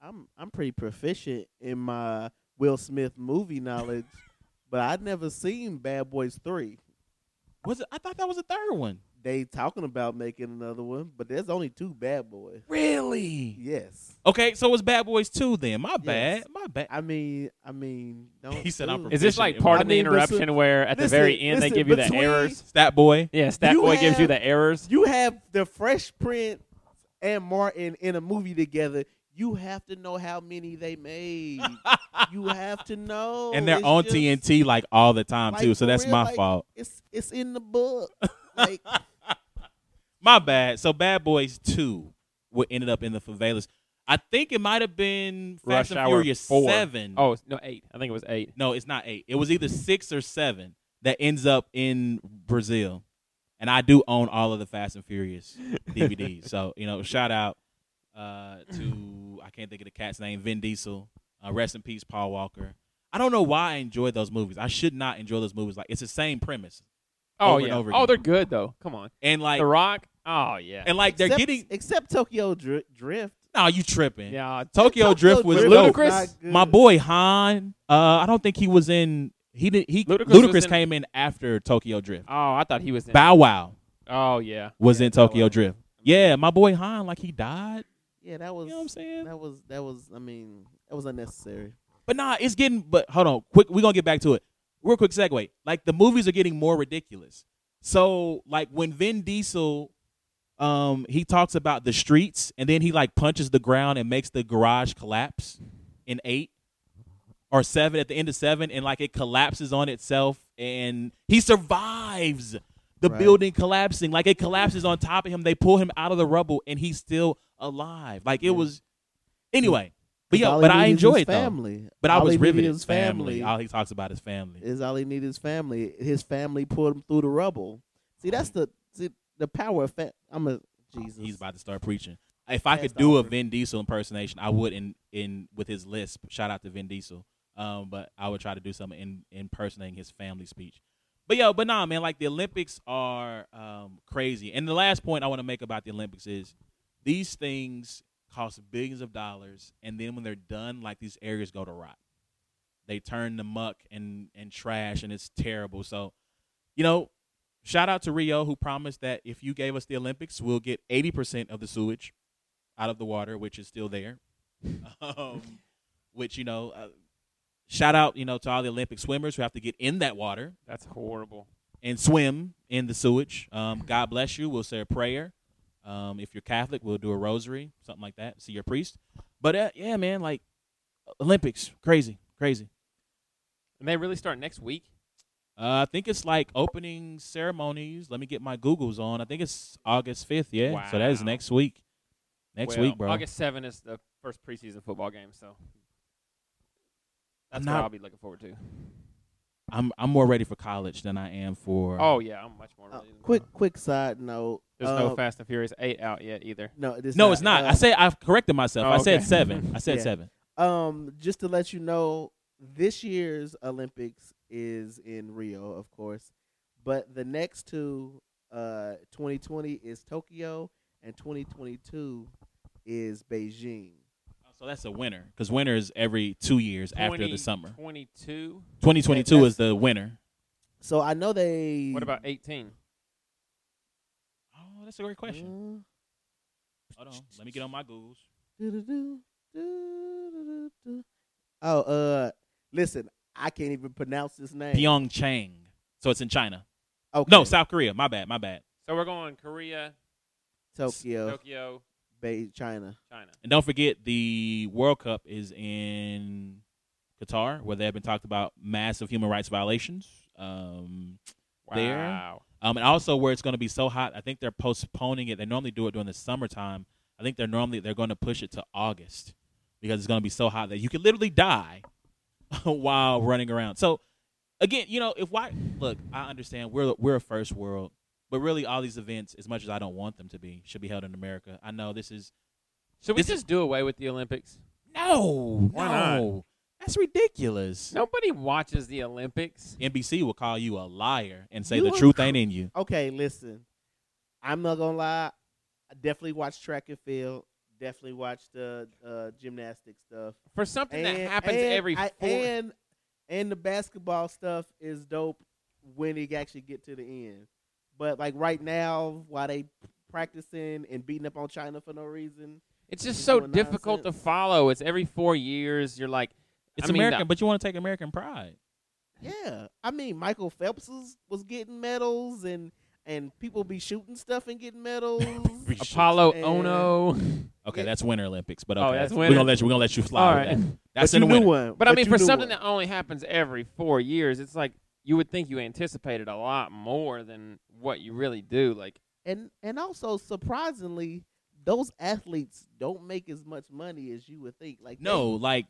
I'm I'm pretty proficient in my Will Smith movie knowledge, but I'd never seen Bad Boys Three. Was it? I thought that was a third one. They talking about making another one, but there's only two Bad Boys. Really? Yes, Okay, so it's Bad Boys Two then. My Yes. bad. My bad. I mean, I mean, don't. He said I'm Is this like part my- of the interruption listen- where at the listen, very end they give you the errors? Stat Boy. Yeah, Stat You Boy gives you the errors. You have the Fresh Prince and Martin in a movie together. You have to know how many they made. you have to know, and they're It's on just- TNT like all the time like, too. So that's real, my like, fault. It's it's in the book. Like My bad. So Bad Boys Two, what ended up in the favelas. I think it might have been Rush Fast and Hour Furious 4. Seven. Oh no, eight. I think it was eight. No, it's not eight. It was either six or seven that ends up in Brazil. And I do own all of the Fast and Furious DVDs. so, you know, shout out uh, to, I can't think of the cat's name, Vin Diesel. Uh, rest in peace, Paul Walker. I don't know why I enjoy those movies. I should not enjoy those movies. Like, it's the same premise. Oh yeah. oh, they're good though. Come on. And, like, the Rock. Oh yeah. and like they're except, getting, except Tokyo Dri- Drift. no, you tripping. yeah. Tokyo Drift was Drift dope. Ludacris? My boy Han, uh, I don't think he was in, he did, he, Ludacris Ludacris, in- came in after Tokyo Drift. Oh, I thought he was in. Bow Wow. oh yeah. was Yeah, in Bow Tokyo Wow. Drift. Yeah, my boy Han, like he died. Yeah, that was. You know what I'm saying? That was that was. I mean, that was unnecessary. But nah, it's getting. But hold on, quick. We're gonna get back to it. Real quick segue. Like the movies are getting more ridiculous. So like when Vin Diesel, um, he talks about the streets and then he like punches the ground and makes the garage collapse in eight or seven at the end of seven and like it collapses on itself and he survives the Right. building collapsing like it collapses on top of him they pull him out of the rubble and he's still alive like it Yeah. was anyway but yeah but i enjoyed his it though family. but I All was he needed riveted. is family. All he talks about is family. Is all he needed is family. His family pulled him through the rubble. See, that's the see, the power of fa- I'm a Jesus. He's about to start preaching. If I could do a. Vin Diesel impersonation, I would in in with his lisp. Shout out to Vin Diesel. Um, but I would try to do something in impersonating his family speech. But yo, but nah, man, like the Olympics are um crazy. And the last point I want to make about the Olympics is these things cost billions of dollars, and then when they're done, like these areas go to rot. They turn to muck and and trash, and it's terrible. So, you know, shout out to Rio who promised that if you gave us the Olympics, we'll get eighty percent of the sewage out of the water, which is still there. um, which you know, uh, shout out you know to all the Olympic swimmers who have to get in that water That's horrible. and swim in the sewage. Um, God bless you. We'll say a prayer. Um, if you're Catholic, we'll do a rosary, something like that. See your priest. But uh, yeah, man, like Olympics, crazy, crazy. And they really start next week. Uh, I think it's like opening ceremonies. Let me get my Googles on. I think it's August fifth. Yeah, so that is next week. Next Well, week, bro. August 7th is the first preseason football game, so that's I'm what not- I'll be looking forward to. I'm I'm more ready for college than I am for. Oh yeah, I'm much more Uh, ready. than quick that. quick side note. There's uh, no Fast and Furious eight out yet either. No, this no, it's not. uh, I said I've corrected myself. Oh, I said okay. seven. I said Yeah. seven. Um, just to let you know, this year's Olympics is in Rio, of course, but the next two, uh, 2020 is Tokyo, and 2022 is Beijing. So that's a winner because winter is every two years after the summer. Twenty two. 2022 That's- is the winner. So I know they. What about eighteen? Oh, that's a great question. Uh, Hold on, let me get on my Googles. Oh, uh, listen, I can't even pronounce this name. Pyeongchang. So it's in China. Okay. No, South Korea. My bad. My bad. So we're going Korea, Tokyo, Tokyo, Bay, China. China. And don't forget, the World Cup is in Qatar, where they have been talked about massive human rights violations. Um, There. Wow. um, and also where it's going to be so hot, I think they're postponing it. They normally do it during the summertime. I think they're normally they're going to push it to August because it's going to be so hot that you could literally die while running around. So again, you know, if why look, I understand we're we're a first world, but really all these events, as much as I don't want them to be, should be held in America. I know this is Should we This is- just do away with the Olympics? no, Why no, that's ridiculous. Nobody watches the Olympics. NBC will call you a liar and say You the are truth cr- ain't in you. Okay, listen. I'm not gonna lie. I definitely watch track and field. Definitely watch the uh, gymnastic stuff. For something And, that happens and every I- four. and and the basketball stuff is dope when it actually get to the end. But like right now, while they practicing and beating up on China for no reason, it's just so doing difficult to follow. It's every four years. You're like, It's I mean, American, the- but you want to take American pride. yeah. I mean, Michael Phelps was, was getting medals, and and people be shooting stuff and getting medals. Apollo And- Ono. Okay, Yeah. that's Winter Olympics, but Oh, okay, that's we're gonna let you. We're gonna let you fly. All with right. that. That's but in you the knew winter. one. But I mean, for something one. that only happens every four years, it's like you would think you anticipated a lot more than what you really do. Like, and and also surprisingly, those athletes don't make as much money as you would think. Like No, like,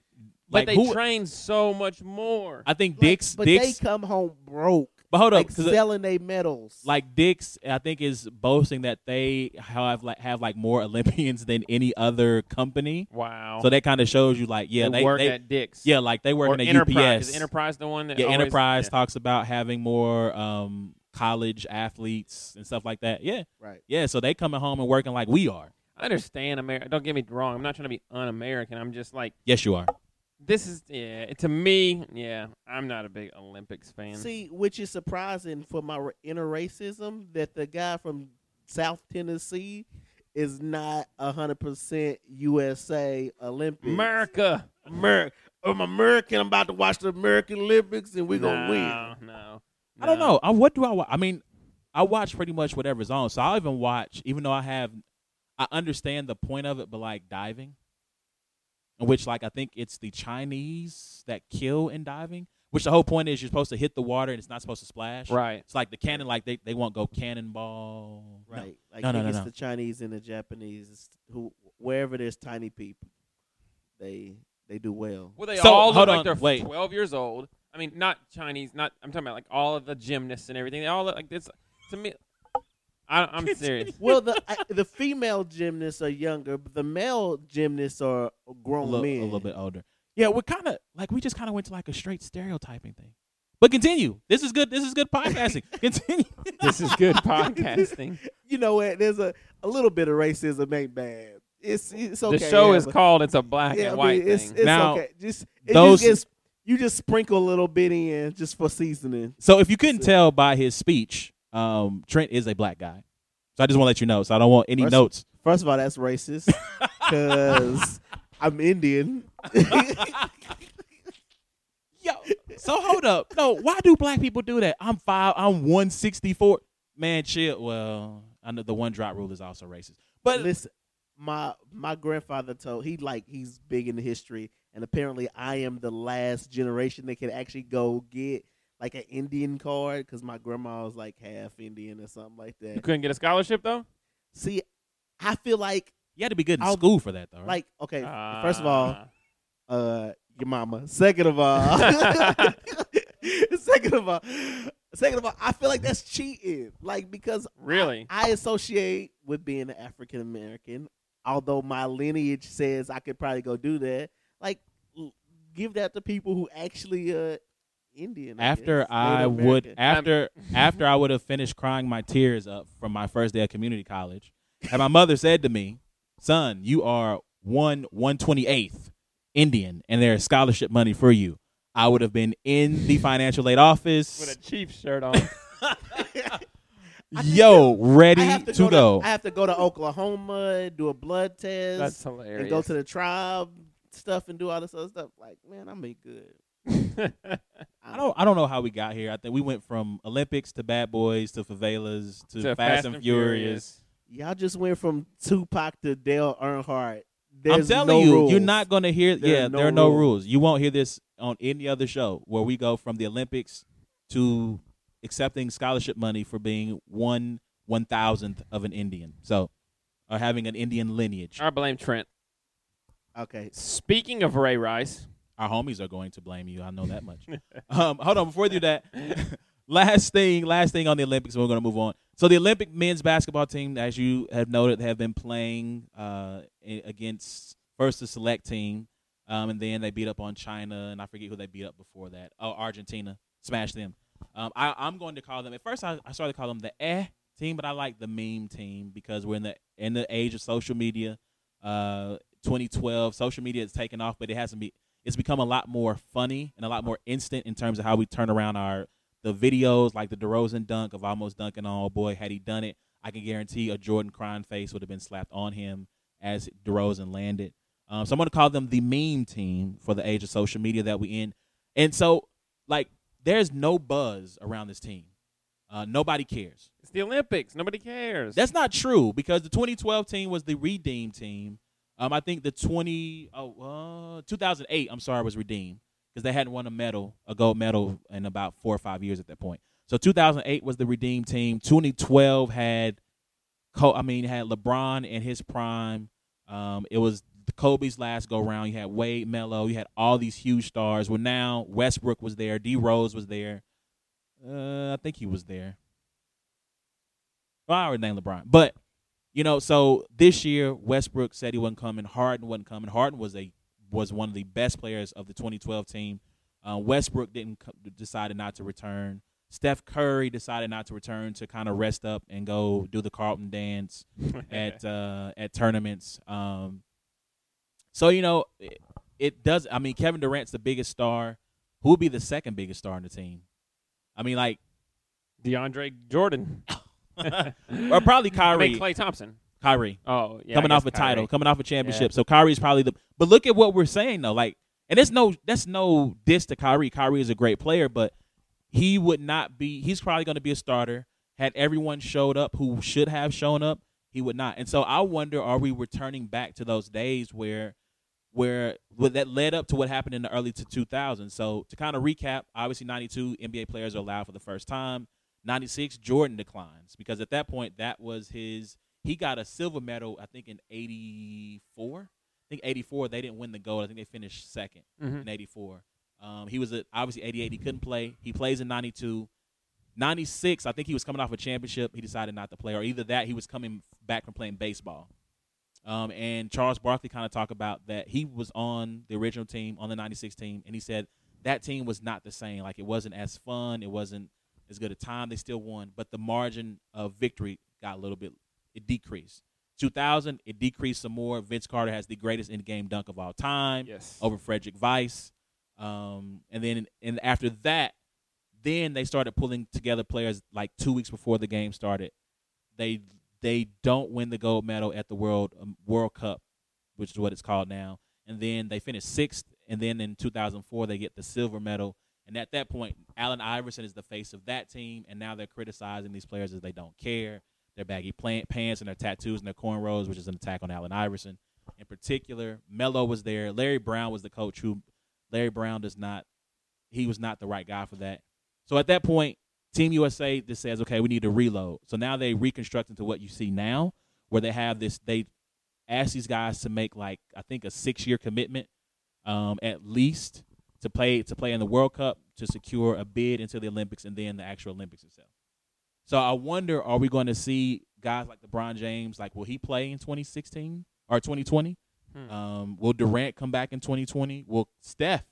but like they who? train so much more. I think like, Dick's. but Dick's. they come home broke, but hold like up, 'cause, selling their medals. like Dix, I think is boasting that they have like have like more Olympians than any other company. wow. So that kind of shows you, like, yeah, they, they, work they- at Dick's. yeah, like they or working at Enterprise. UPS. Is Enterprise the one that yeah, always- Enterprise yeah. talks about having more um, college athletes and stuff like that. Yeah, right. yeah. So they coming home and working like we are. I understand America. Don't get me wrong. I'm not trying to be un-American. I'm just like Yes, you are. This is yeah. To me, yeah, I'm not a big Olympics fan. See, which is surprising for my inner racism that the guy from South Tennessee is not hundred percent USA Olympic. America. America. I'm American. I'm about to watch the American Olympics, and we're gonna no, win. No, I don't know. I, what do I? wa- I mean, I watch pretty much whatever's on. So I'll even watch, even though I have, I understand the point of it, but like diving, in which like I think it's the Chinese that kill in diving. Which the whole point is you're supposed to hit the water and it's not supposed to splash. Right. It's like the cannon, like they, they won't go cannonball. No. Right. Like No, I no, think no, it's no. the Chinese and the Japanese who wherever there's tiny people, they they do well. Well, they So, all hold look like on, they're wait. 12 years old. I mean, not Chinese. Not. I'm talking about like all of the gymnasts and everything. They all look like this. To me, I, I'm serious. Well, the I, the female gymnasts are younger, but the male gymnasts are A grown little, men. a little bit older. Yeah, we're kind of like we just kind of went to like a straight stereotyping thing. But continue. This is good. This is good podcasting. continue. this is good podcasting. You know what? There's a, a little bit of racism ain't bad. It's it's okay. the show yeah, is but- called "It's a Black yeah, I and mean, White it's, Thing." It's Now, okay. Just it those- just you just sprinkle a little bit in just for seasoning. So if you couldn't So- tell by his speech, um, Trent is a black guy. So I just want to let you know. So I don't want any First- notes. First of all, that's racist because I'm Indian. Yo, so hold up. No, why do black people do that? I'm five. I'm one sixty four. Man, chill. Well, I know the one drop rule is also racist. But listen, my my grandfather told he like he's big in the history, and apparently I am the last generation that can actually go get like an Indian card because my grandma was like half Indian or something like that. You couldn't get a scholarship though. See, I feel like you had to be good in I'll- school for that, though. Right? like okay, first of all, Ah. uh, your mama. Second of all, second of all, second of all, I feel like that's cheating. Like because Really? I, I associate with being an African American, although my lineage says I could probably go do that. Like, l- give that to people who actually uh Indian. I after guess, I Native would American. Um, after after I would have finished crying my tears up from my first day at community college, and my mother said to me, "Son, you are one one twenty eighth Indian, and there is scholarship money for you." I would have been in the financial aid office With a office, Chiefs shirt on. Yo, I ready to, to, go, go. To, I have to go to Oklahoma, do a blood test, That's hilarious. and go to the tribe stuff and do all this other stuff. Like, man, I make good. I don't I don't know how we got here. I think we went from Olympics to Bad Boys to favelas to, To Fast, and Furious. Y'all just went from Tupac to Dale Earnhardt. I'm telling no you, rules. you're not going to hear. There are yeah, no there are no rules. rules. You won't hear this on any other show where we go from the Olympics to accepting scholarship money for being one one thousandth of an Indian. So, or having an Indian lineage. I blame Trent. Okay. Speaking of Ray Rice, Our homies are going to blame you. I know that much. um, hold on, before we do that, last thing, last thing on the Olympics, and we're going to move on. So the Olympic men's basketball team, as you have noted, have been playing uh, against first the select team, um, and then they beat up on China, and I forget who they beat up before that. Oh, Argentina smashed them. Um, I, I'm going to call them. At first, I, I started to call them the eh team, but I like the meme team because we're in the in the age of social media. Uh, 2012, social media is taken off, but it hasn't be. It's become a lot more funny and a lot more instant in terms of how we turn around our the videos, like the DeRozan dunk of almost dunking on. Oh boy, had he done it, I can guarantee a Jordan crying face would have been slapped on him as DeRozan landed. Um, so I'm going to call them the meme team for the age of social media that we in. And so, like, there's no buzz around this team. Uh, nobody cares. it's the Olympics. Nobody cares. That's not true because the 2012 team was the redeemed team. Um, I think the 20 oh uh, 2008 I'm sorry was redeemed because they hadn't won a medal, a gold medal in about four or five years at that point. So 2008 was the redeemed team. 2012 had, Co- I mean, had LeBron in his prime. Um, it was Kobe's last go round. You had Wade, Melo. You had all these huge stars. Well, now Westbrook was there. D Rose was there. Uh, I think he was there. Well, I already named LeBron, but you know, so this year Westbrook said he wasn't coming. Harden wasn't coming. Harden was a was one of the best players of the 2012 team. Uh, Westbrook didn't decided not to return. Steph Curry decided not to return to kind of rest up and go do the Carlton dance at uh, at tournaments. Um, so you know, it, it does. I mean, Kevin Durant's the biggest star. Who would be the second biggest star on the team? I mean, like, DeAndre Jordan. or probably I Kyrie. mean, Klay Thompson. Kyrie Oh, yeah. Coming off a Kyrie. title, coming off a championship. So Kyrie's probably the. But look at what we're saying though. Like, and it's no that's no diss to Kyrie. Kyrie is a great player, but he would not be. He's probably going to be a starter. Had everyone showed up who should have shown up, he would not. And so I wonder, are we returning back to those days where, where where that led up to what happened in the early to 2000s? So to kind of recap, obviously 92 NBA players are allowed for the first time. 96 Jordan declines because at that point that was his he got a silver medal I think in 84 I think 84 they didn't win the gold. I think they finished 2nd Mhm. in 84 um, he was at obviously 88 he couldn't play. He plays in 92 96 I think he was coming off a championship. He decided not to play or either that he was coming back from playing baseball. Um, and Charles Barkley kind of talked about that he was on the original team on the 96 team and he said that team was not the same. Like it wasn't as fun. It wasn't as good a time. They still won, but the margin of victory got a little bit. It decreased. 2000, it decreased some more. Vince Carter has the greatest in-game dunk of all time Yes. over Frederick Weiss. Um, and then and after that, then they started pulling together players like two weeks before the game started. They they don't win the gold medal at the World um, World Cup, which is what it's called now. And then they finish sixth. And then in 2004, they get the silver medal. And at that point, Allen Iverson is the face of that team, and now they're criticizing these players as they don't care. Their baggy pants and their tattoos and their cornrows, which is an attack on Allen Iverson. In particular, Melo was there. Larry Brown was the coach who Larry Brown does not he was not the right guy for that. So at that point, Team USA just says, okay, we need to reload. So now they reconstruct into what you see now, where they have this they ask these guys to make like I think a six year commitment, um, at least to play to play in the World Cup to secure a bid into the Olympics and then the actual Olympics itself. So I wonder, are we going to see guys like LeBron James? Like, will he play in 2016 or 2020? Hmm. Um, will Durant come back in 2020? Will Steph,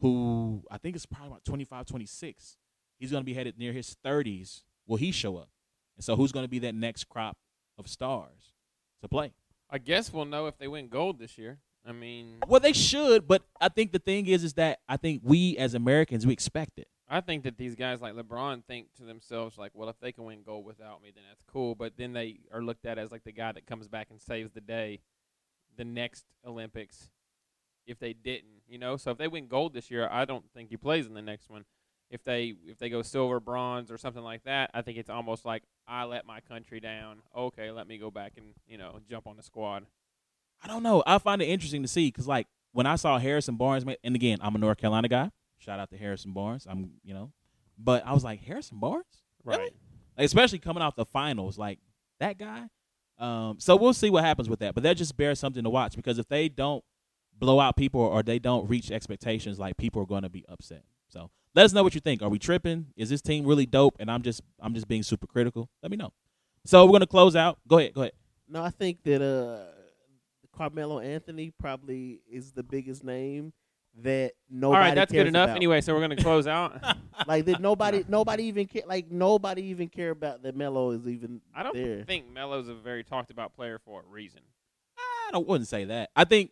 who I think is probably about 25, 26, he's going to be headed near his 30s. Will he show up? And so, who's going to be that next crop of stars to play? I guess we'll know if they win gold this year. I mean, Well, they should, but I think the thing is, is that I think we as Americans we expect it. I think that these guys like LeBron think to themselves like, well, if they can win gold without me, then that's cool. But then they are looked at as like the guy that comes back and saves the day. The next Olympics, if they didn't. You know, so if they win gold this year, I don't think he plays in the next one. If they if they go silver, bronze, or something like that, I think it's almost like I let my country down. Okay, let me go back and you know jump on the squad. I don't know. I find it interesting to see because, like, when I saw Harrison Barnes, and again, I'm a North Carolina guy. Shout out to Harrison Barnes. I'm, you know, but I was like, Harrison Barnes, Really? Like, especially coming off the finals, like that guy. Um, so we'll see what happens with that. But that just bears something to watch because if they don't blow out people or they don't reach expectations, like people are going to be upset. So let us know what you think. Are we tripping? Is this team really dope? And I'm just I'm just being super critical. Let me know. So we're gonna close out. Go ahead. Go ahead. No, I think that uh, Carmelo Anthony probably is the biggest name that nobody. All right, that's cares good enough. about. Anyway, so we're gonna close out. like that nobody nobody even care like nobody even care about that Melo is even I don't there. think Melo's a very talked about player for a reason. I don't wouldn't say that. I think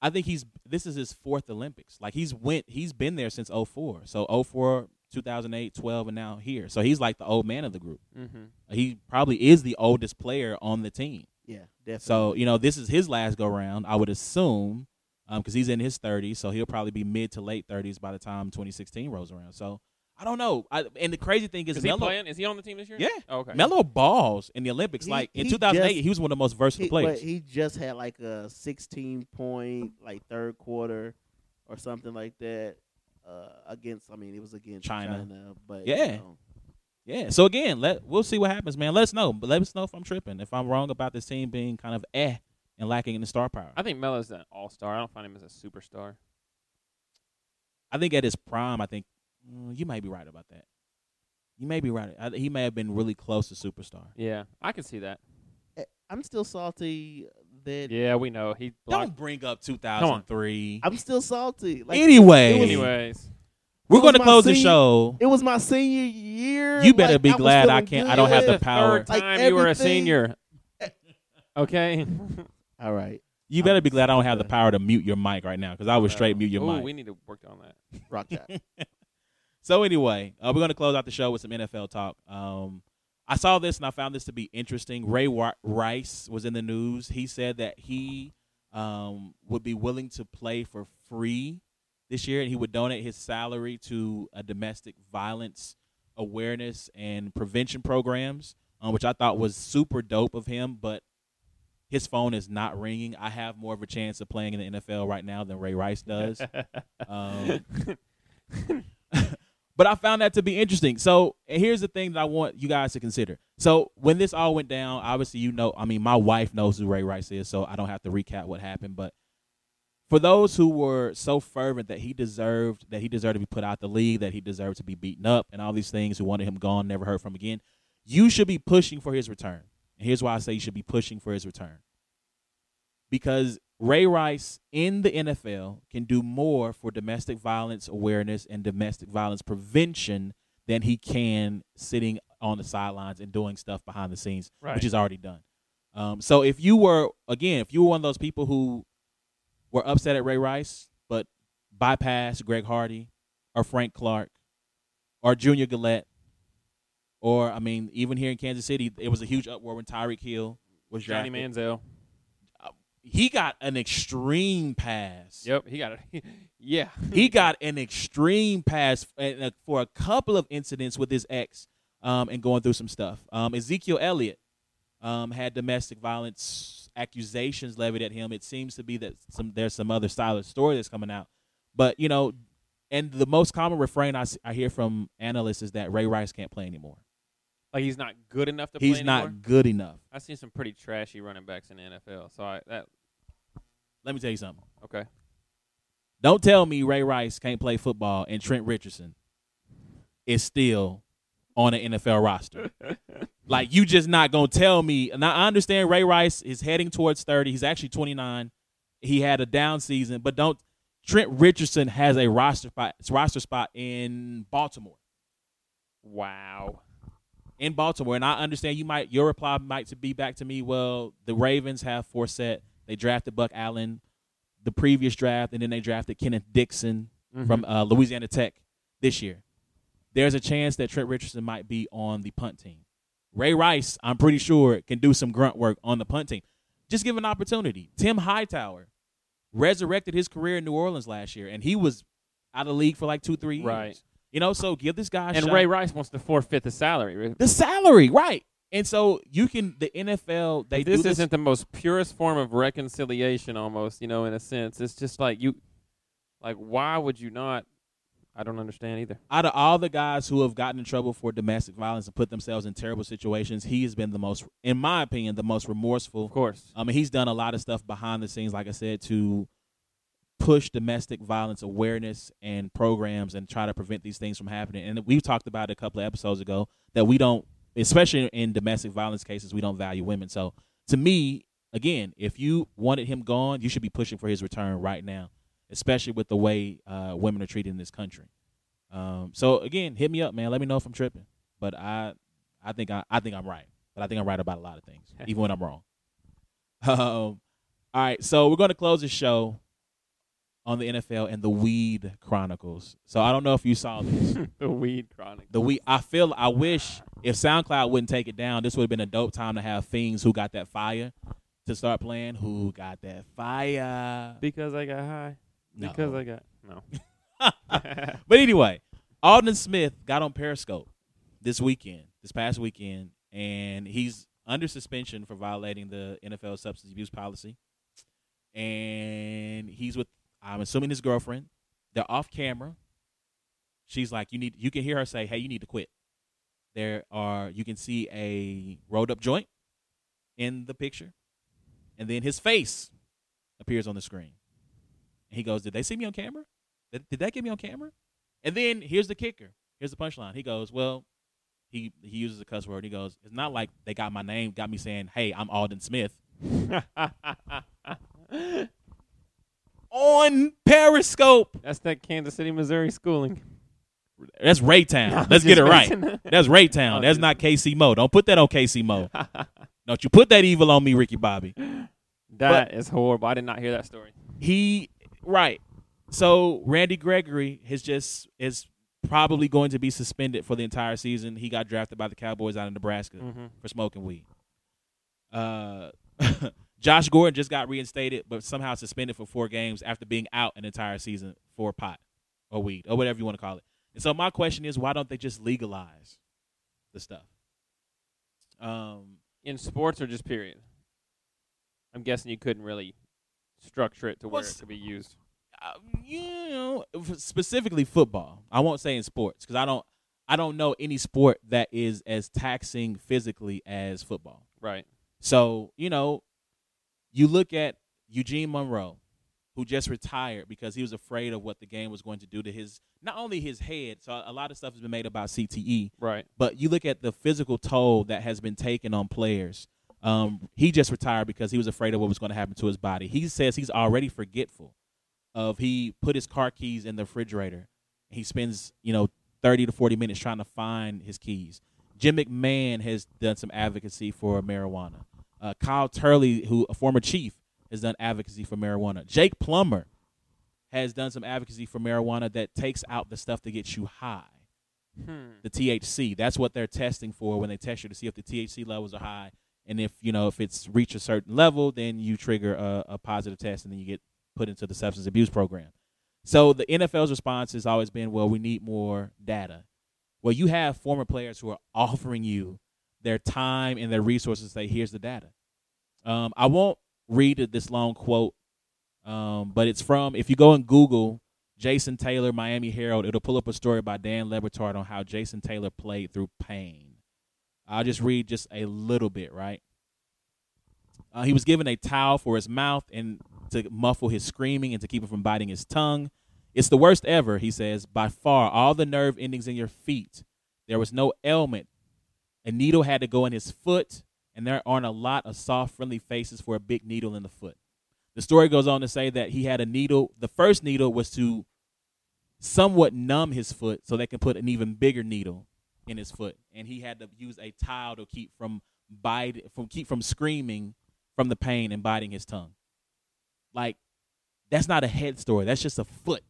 I think he's this is his fourth Olympics. Like he's went he's been there since 04. So 04, 2008, 12 and now here. So he's like the old man of the group. Mm-hmm. He probably is the oldest player on the team. Yeah, definitely. So, you know, this is his last go round, I would assume, because he's in his 30s. So he'll probably be mid to late 30s by the time 2016 rolls around. So I don't know. I, and the crazy thing is, Is he Melo, playing? Is he on the team this year? Yeah. Oh, okay. Melo balls in the Olympics. He- like in he 2008, just- he was one of the most versatile he, players. but he just had like a 16 point like third quarter or something like that uh, against. I mean, it was against China. China, but Yeah. you know, Yeah. So again, let we'll see what happens, man. Let us know. But let us know if I'm tripping. If I'm wrong about this team being kind of eh and lacking in the star power. I think Melo's an all star. I don't find him as a superstar. I think at his prime, I think mm, you might be right about that. You may be right. I, he may have been really close to superstar. Yeah, I can see that. Eh, I'm still salty that Yeah, we know he. Blocked. Don't bring up 2003. I'm still salty. Like anyway, Anyways, we're going to my close the show. it was my senior year. You better like, be I glad I can't- I don't have the power. Third Like, time you were a senior. Okay. All right, You better be glad I don't have the power to mute your mic right now because I would straight mute your Ooh, mic. we need to work on that. rock that. So anyway, uh, we're going to close out the show with some NFL talk. Um, I saw this and I found this to be interesting. Ray Wa- Rice was in the news. He said that he um, would be willing to play for free this year, and he would donate his salary to a domestic violence awareness and prevention programs, um, which I thought was super dope of him. But his phone is not ringing. I have more of a chance of playing in the NFL right now than Ray Rice does. Um, but I found that to be interesting. So here's the thing that I want you guys to consider. So when this all went down, obviously you know, I mean, my wife knows who Ray Rice is, so I don't have to recap what happened. But for those who were so fervent that he deserved that he deserved to be put out the league, that he deserved to be beaten up, and all these things, who wanted him gone, never heard from again, you should be pushing for his return. And here's why I say you should be pushing for his return. Because Ray Rice in the NFL can do more for domestic violence awareness and domestic violence prevention than he can sitting on the sidelines and doing stuff behind the scenes, Right. which is already done. Um, so if you were again, if you were one of those people who were upset at Ray Rice, but bypassed Greg Hardy or Frank Clark or Junior Galette, or I mean, even here in Kansas City, it was a huge uproar when Tyreek Hill was Johnny drafted. Manziel. He got an extreme pass. Yep, he got it. yeah. he got an extreme pass uh, for a couple of incidents with his ex um, and going through some stuff. Um, Ezekiel Elliott um, had domestic violence accusations levied at him. It seems to be that some there's some other style of story that's coming out, but you know, and the most common refrain I hear from analysts is that Ray Rice can't play anymore. Like he's not good enough to play anymore. He's not anymore? good enough. I've seen some pretty trashy running backs in the NFL. So I that Let me tell you something. okay. Don't tell me Ray Rice can't play football and Trent Richardson is still on an NFL roster. like you just not gonna tell me. Now I understand Ray Rice is heading towards thirty. He's actually twenty nine. He had a down season, but don't. Trent Richardson has a roster spot, roster spot in Baltimore. Wow. In Baltimore, and I understand you might your reply might to be back to me. Well, the Ravens have Forsett. They drafted Buck Allen, the previous draft, and then they drafted Kenneth Dixon from uh, Louisiana Tech this year. There's a chance that Trent Richardson might be on the punt team. Ray Rice, I'm pretty sure, can do some grunt work on the punt team. Just give an opportunity. Tim Hightower resurrected his career in New Orleans last year, and he was out of the league for like two, three years. Right. You know, so give this guy a And. Ray Rice wants to forfeit the salary. the salary, right? And so you can the NFL they this do this isn't the most purest form of reconciliation, almost. You know, in a sense, it's just like you, like, why would you not? I don't understand either. out of all the guys who have gotten in trouble for domestic violence and put themselves in terrible situations, he has been the most, in my opinion, the most remorseful. Of course. I mean, he's done a lot of stuff behind the scenes, like I said, to push domestic violence awareness and programs and try to prevent these things from happening. And we've talked about it a couple of episodes ago that we don't, especially in domestic violence cases, we don't value women. So to me, again, if you wanted him gone, you should be pushing for his return right now, especially with the way uh, women are treated in this country. Um, so again, hit me up, man. Let me know if I'm tripping. But I, I think I, I think I'm right. But I think I'm right about a lot of things, even when I'm wrong. Um, all right, so we're going to close the show on the NFL and the Weed Chronicles. So I don't know if you saw this. the Weed Chronicles. The weed. I feel. I wish if SoundCloud wouldn't take it down, this would have been a dope time to have Fiends who got that fire to start playing. Who got that fire? Because I got high. Because I got no. But anyway, Aldon Smith got on Periscope this weekend, this past weekend, and he's under suspension for violating the NFL substance abuse policy. And he's with, I'm assuming his girlfriend. They're off camera. She's like, you need. You can hear her say, "Hey, you need to quit." There are. You can see a rolled up joint in the picture, and then his face appears on the screen. And he goes, "Did they see me on camera? Did, did that get me on camera?" And then here's the kicker. Here's the punchline. He goes, "Well, he he uses a cuss word. He goes, "It's not like they got my name, got me saying, "Hey, I'm Aldon Smith." On Periscope. That's that Kansas City, Missouri schooling. That's Raytown. I'm Let's get it right. That's Raytown. That's not KC Mo. Don't put that on KC Mo. Don't you put that evil on me, Ricky Bobby. That is horrible. I did not hear that story. He right. So Randy Gregory has just is probably going to be suspended for the entire season. He got drafted by the Cowboys out of Nebraska Mhm. for smoking weed. Uh, Josh Gordon just got reinstated, but somehow suspended for four games after being out an entire season for pot or weed or whatever you want to call it. And so my question is, why don't they just legalize the stuff? Um, In sports or just period? I'm guessing you couldn't really structure it to where it could be used. uh, you know, f- specifically football. I won't say in sports because I don't, I don't know any sport that is as taxing physically as football. Right. So, you know, you look at Eugene Monroe, who just retired because he was afraid of what the game was going to do to his not only his head. So a lot of stuff has been made about CTE, Right. but you look at the physical toll that has been taken on players. Um, he just retired because he was afraid of what was going to happen to his body. He says he's already forgetful of he put his car keys in the refrigerator. He spends, you know, 30 to 40 minutes trying to find his keys. Jim McMahon has done some advocacy for marijuana. Uh, Kyle Turley, who a former chief, has done advocacy for marijuana. Jake Plummer has done some advocacy for marijuana that takes out the stuff that gets you high Hmm. the THC. That's what they're testing for when they test you to see if the THC levels are high. And if you know if it's reached a certain level, then you trigger a, a positive test, and then you get put into the substance abuse program. So the NFL's response has always been, "Well, we need more data." Well, you have former players who are offering you their time and their resources. Say, "Here's the data." Um, I won't read this long quote, um, but it's from if you go and Google Jason Taylor, Miami Herald, it'll pull up a story by Dan Le Batard on how Jason Taylor played through pain. I'll just read just a little bit, right? Uh, he was given a towel for his mouth and to muffle his screaming and to keep him from biting his tongue. It's the worst ever, he says, by far. All the nerve endings in your feet. There was no ailment. A needle had to go in his foot, and there aren't a lot of soft, friendly faces for a big needle in the foot. The story goes on to say that he had a needle. The first needle was to somewhat numb his foot so they can put an even bigger needle in his foot, and he had to use a towel to keep from bite from keep from screaming from the pain and biting his tongue. Like that's not a head story. That's just a foot.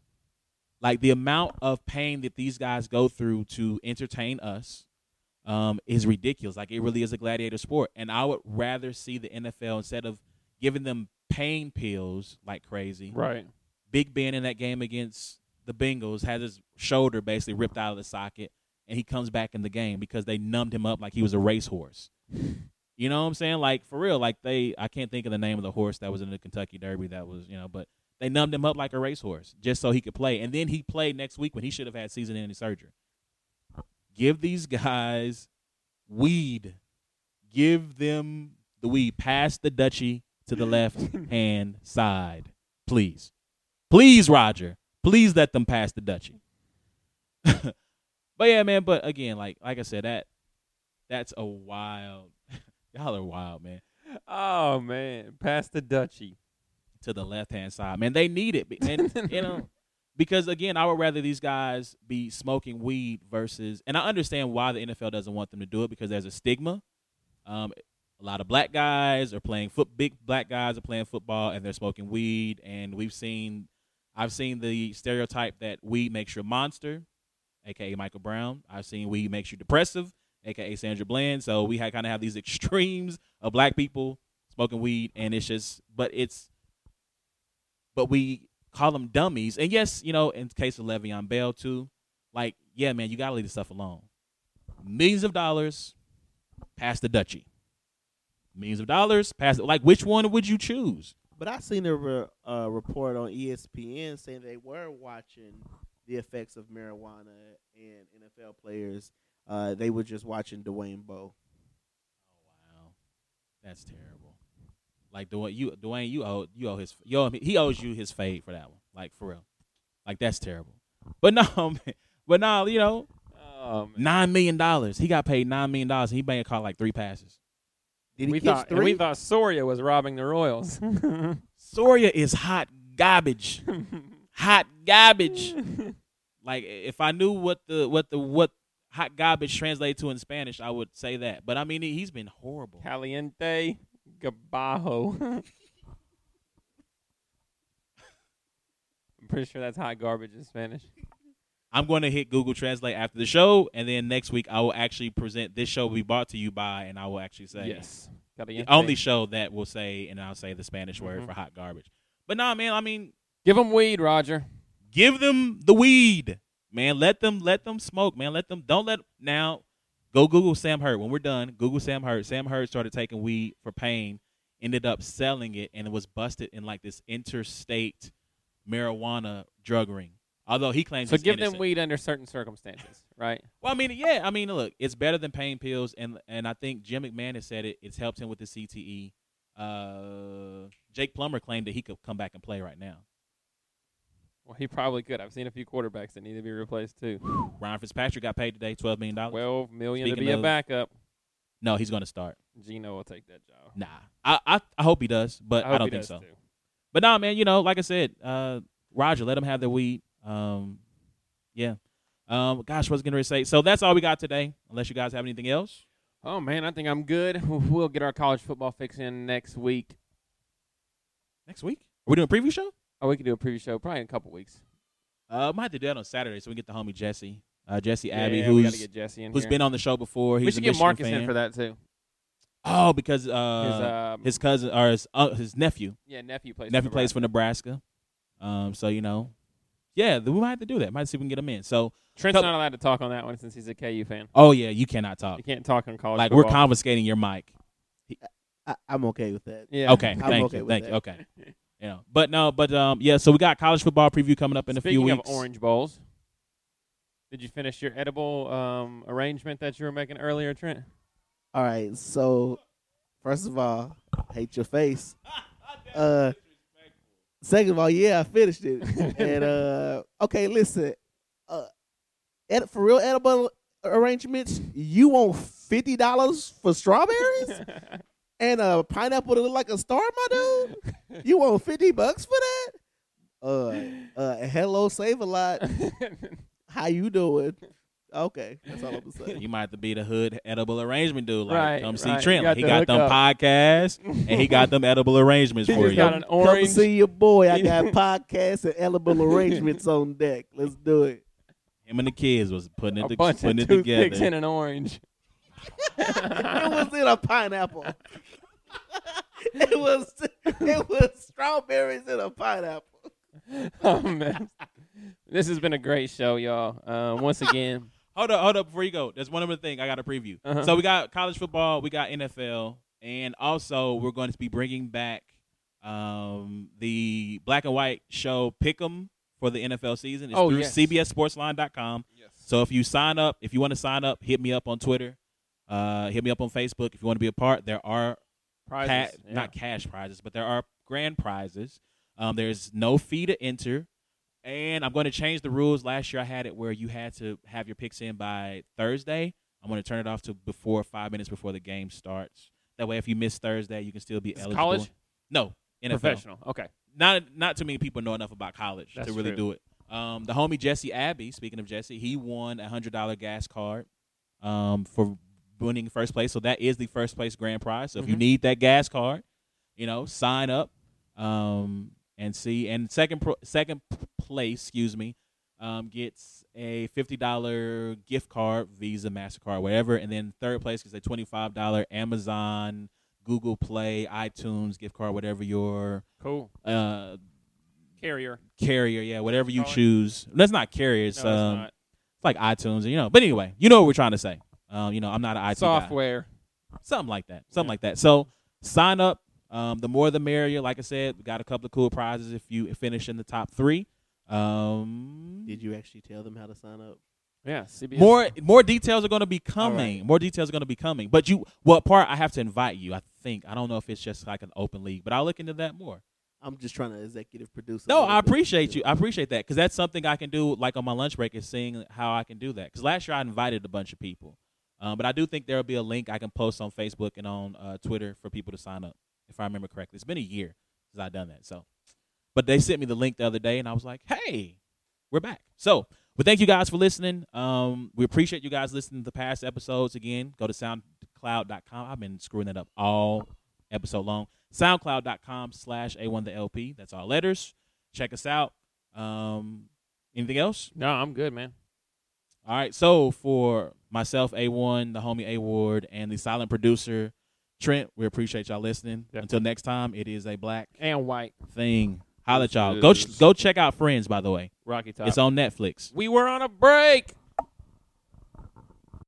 Like the amount of pain that these guys go through to entertain us um, is ridiculous. Like it really is a gladiator sport, and I would rather see the NFL instead of giving them pain pills like crazy. Right. Big Ben in that game against the Bengals had his shoulder basically ripped out of the socket, and he comes back in the game because they numbed him up like he was a racehorse. You know what I'm saying? Like for real, like they I can't think of the name of the horse that was in the Kentucky Derby that was, you know, but they numbed him up like a racehorse just so he could play. And then he played next week when he should have had season ending surgery. Give these guys weed. Give them the weed. Pass the Dutchie to the left hand side. Please. Please, Roger. Please let them pass the Dutchie. but yeah, man, but again, like like I said, that that's a wild y'all are wild, man. Oh man, pass the Dutchie. To the left hand side. Man, they need it. Man, you know. Because again, I would rather these guys be smoking weed versus and I understand why the NFL doesn't want them to do it because there's a stigma. Um, a lot of black guys are playing foot big black guys are playing football and they're smoking weed and we've seen I've seen the stereotype that weed makes you a monster, aka Michael Brown. I've seen weed makes you depressive, aka Sandra Bland. So we had kind of have these extremes of black people smoking weed, and it's just, but it's, but we call them dummies. And yes, you know, in case of Le'Veon Bell too, like yeah, man, you gotta leave this stuff alone. Millions of dollars, pass the Dutchie. Millions of dollars, pass it. Like which one would you choose? But I seen a re- uh, report on ESPN saying they were watching the effects of marijuana and NFL players. Uh, they were just watching Dwayne Bowe. Oh wow, that's terrible. Like Dwayne, you Dwayne, you owe you owe his you owe he owes you his fade for that one. Like for real, like that's terrible. But no, man, but no, you know, Oh nine million dollars. He got paid nine million dollars, and he may have caught like three passes. Did we catch thought and three? we thought Soria was robbing the Royals. Soria is hot garbage, hot garbage. Like if I knew what the what the what hot garbage translated to in Spanish, I would say that. But I mean, he- he's been horrible. Caliente Gabajo. I'm pretty sure that's hot garbage in Spanish. I'm going to hit Google Translate after the show, and then next week I will actually present this show will be brought to you by, and I will actually say Yes. the only show that will say, and I'll say the Spanish word Mhm. for hot garbage. But nah, man, I mean, Give them weed, Roger. give them the weed, man. Let them let them smoke, man. Let them don't let now. Go Google Sam Hurd. When we're done, Google Sam Hurd. Sam Hurd started taking weed for pain, ended up selling it, and it was busted in like this interstate marijuana drug ring. Although he claims So give them weed under certain circumstances, right? Well, I mean, yeah, I mean, look, it's better than pain pills, and and I think Jim McMahon has said it. It's helped him with the CTE. Uh, Jake Plummer claimed that he could come back and play right now. Well, he probably could. I've seen a few quarterbacks that need to be replaced too. Ryan Fitzpatrick got paid today, twelve million dollars. Twelve million to Speaking be a backup. no, he's going to start. Geno will take that job. Nah, I, I I hope he does, but I, hope don't think so. too. But nah, man, you know, like I said, uh, Roger, let them have their weed. Um, yeah. Um, gosh, what's gonna say? So that's all we got today. Unless you guys have anything else. Oh man, I think I'm good. We'll get our college football fix in next week. Next week, are we doing a preview show? Oh, we can do a preview show probably in a couple weeks. Uh, might have to do that on Saturday so we can get the homie Jesse, uh, Jesse Abbey, yeah, we got who's get Jesse in who's here. been on the show before. He's we should a get Michigan Marcus fan. in for that too. Oh, because his uh, um, his cousin or his uh, his nephew, yeah nephew plays. nephew for plays for Nebraska. Um, so you know, yeah, we might have to do that. Might see if we can get him in. So, Trent's Couple- not allowed to talk on that one since he's a KU fan. oh yeah, you cannot talk. You can't talk on college. Like we're confiscating your mic. I, I'm okay with that. Yeah. Okay, I'm thank okay you, with thank that. you. Okay, you know, but no, but um, yeah. So we got college football preview coming up in Speaking a few weeks. of orange bowls, did you finish your edible um, arrangement that you were making earlier, Trent? All right. So, first of all, hate your face. Uh, second of all, yeah, I finished it. and uh, okay, listen. Uh, ed- for real edible arrangements, you want fifty dollars for strawberries and a pineapple that look like a star, my dude. You want fifty bucks for that? Uh, uh, hello, save a lot. How you doing? Okay, that's all I'm gonna say. You might have to be the hood edible arrangement dude. Like, Right, come see right. Trent. You Like, he got got them hookup. podcasts and he got them edible arrangements for you. got an Come see your boy. I got podcasts and edible arrangements on deck. Let's do it. Him and the kids was putting it, a to, bunch putting of it toothpicks together. and an orange. it was in a pineapple. It was it was strawberries and a pineapple. oh man, this has been a great show, y'all. Uh, once again, Hold up, hold up before you go. There's one other thing I got to preview. Uh-huh. So we got college football, we got NFL, and also we're going to be bringing back um, the black and white show Pick'em for the NFL season. It's Oh, through yes. CBSSportsline.com. yes. So if you sign up, if you want to sign up, hit me up on Twitter. Uh, hit me up on Facebook if you want to be a part. There are prizes, ca- yeah. not cash prizes, but there are grand prizes. Um, there's no fee to enter, and I'm going to change the rules. Last year I had it where you had to have your picks in by Thursday. I'm going to turn it off to before five minutes before the game starts. That way, if you miss Thursday, you can still be It's eligible. college, No, NFL. professional. Okay. Not not too many people know enough about college That's to really true. do it. Um, the homie Jesse Abbey. Speaking of Jesse, he won a hundred dollar gas card um, for winning first place. So that is the first place grand prize. So if you Mhm. need that gas card, you know, sign up um, and see. And second pro- second place, excuse me, um, gets a fifty dollar gift card, Visa, Mastercard, whatever. And then third place gets a twenty five dollar Amazon, Google Play, iTunes gift card, whatever your Cool. uh, Carrier. carrier, yeah, whatever you choose. That's not carrier. It's no, it's um, not. it's like iTunes, you know. But anyway, you know what we're trying to say. Um, you know, I'm not an IT guy. Software. something like that, something Yeah. like that. So sign up. Um, the more the merrier. Like I said, we got a couple of cool prizes if you finish in the top three. Um, Did you actually tell them how to sign up? Yeah. CBS. more more details are going to be coming. right. More details are going to be coming. But you, what part I have to invite you? I think I don't know if it's just like an open league, but I'll look into that more. I'm just trying to executive produce. a No, I appreciate you. I appreciate that because that's something I can do. Like on my lunch break, is seeing how I can do that. Because last year I invited a bunch of people, um, but I do think there will be a link I can post on Facebook and on uh, Twitter for people to sign up. If I remember correctly, it's been a year since I've done that. So, but they sent me the link the other day, and I was like, "Hey, we're back." So, but thank you guys for listening. Um, we appreciate you guys listening to the past episodes. Again, go to SoundCloud.com. I've been screwing that up all episode long. SoundCloud.com/slash a1theLP. That's all letters. Check us out. Um, anything else? No, I'm good, man. All right. So for myself, A1, the homie A Ward, and the silent producer, Trent, we appreciate y'all listening. Until next time, it is a black And white. thing. Holla at y'all. Go, ch- go check out Friends, by the way. Rocky Top. It's on Netflix. we were on a break.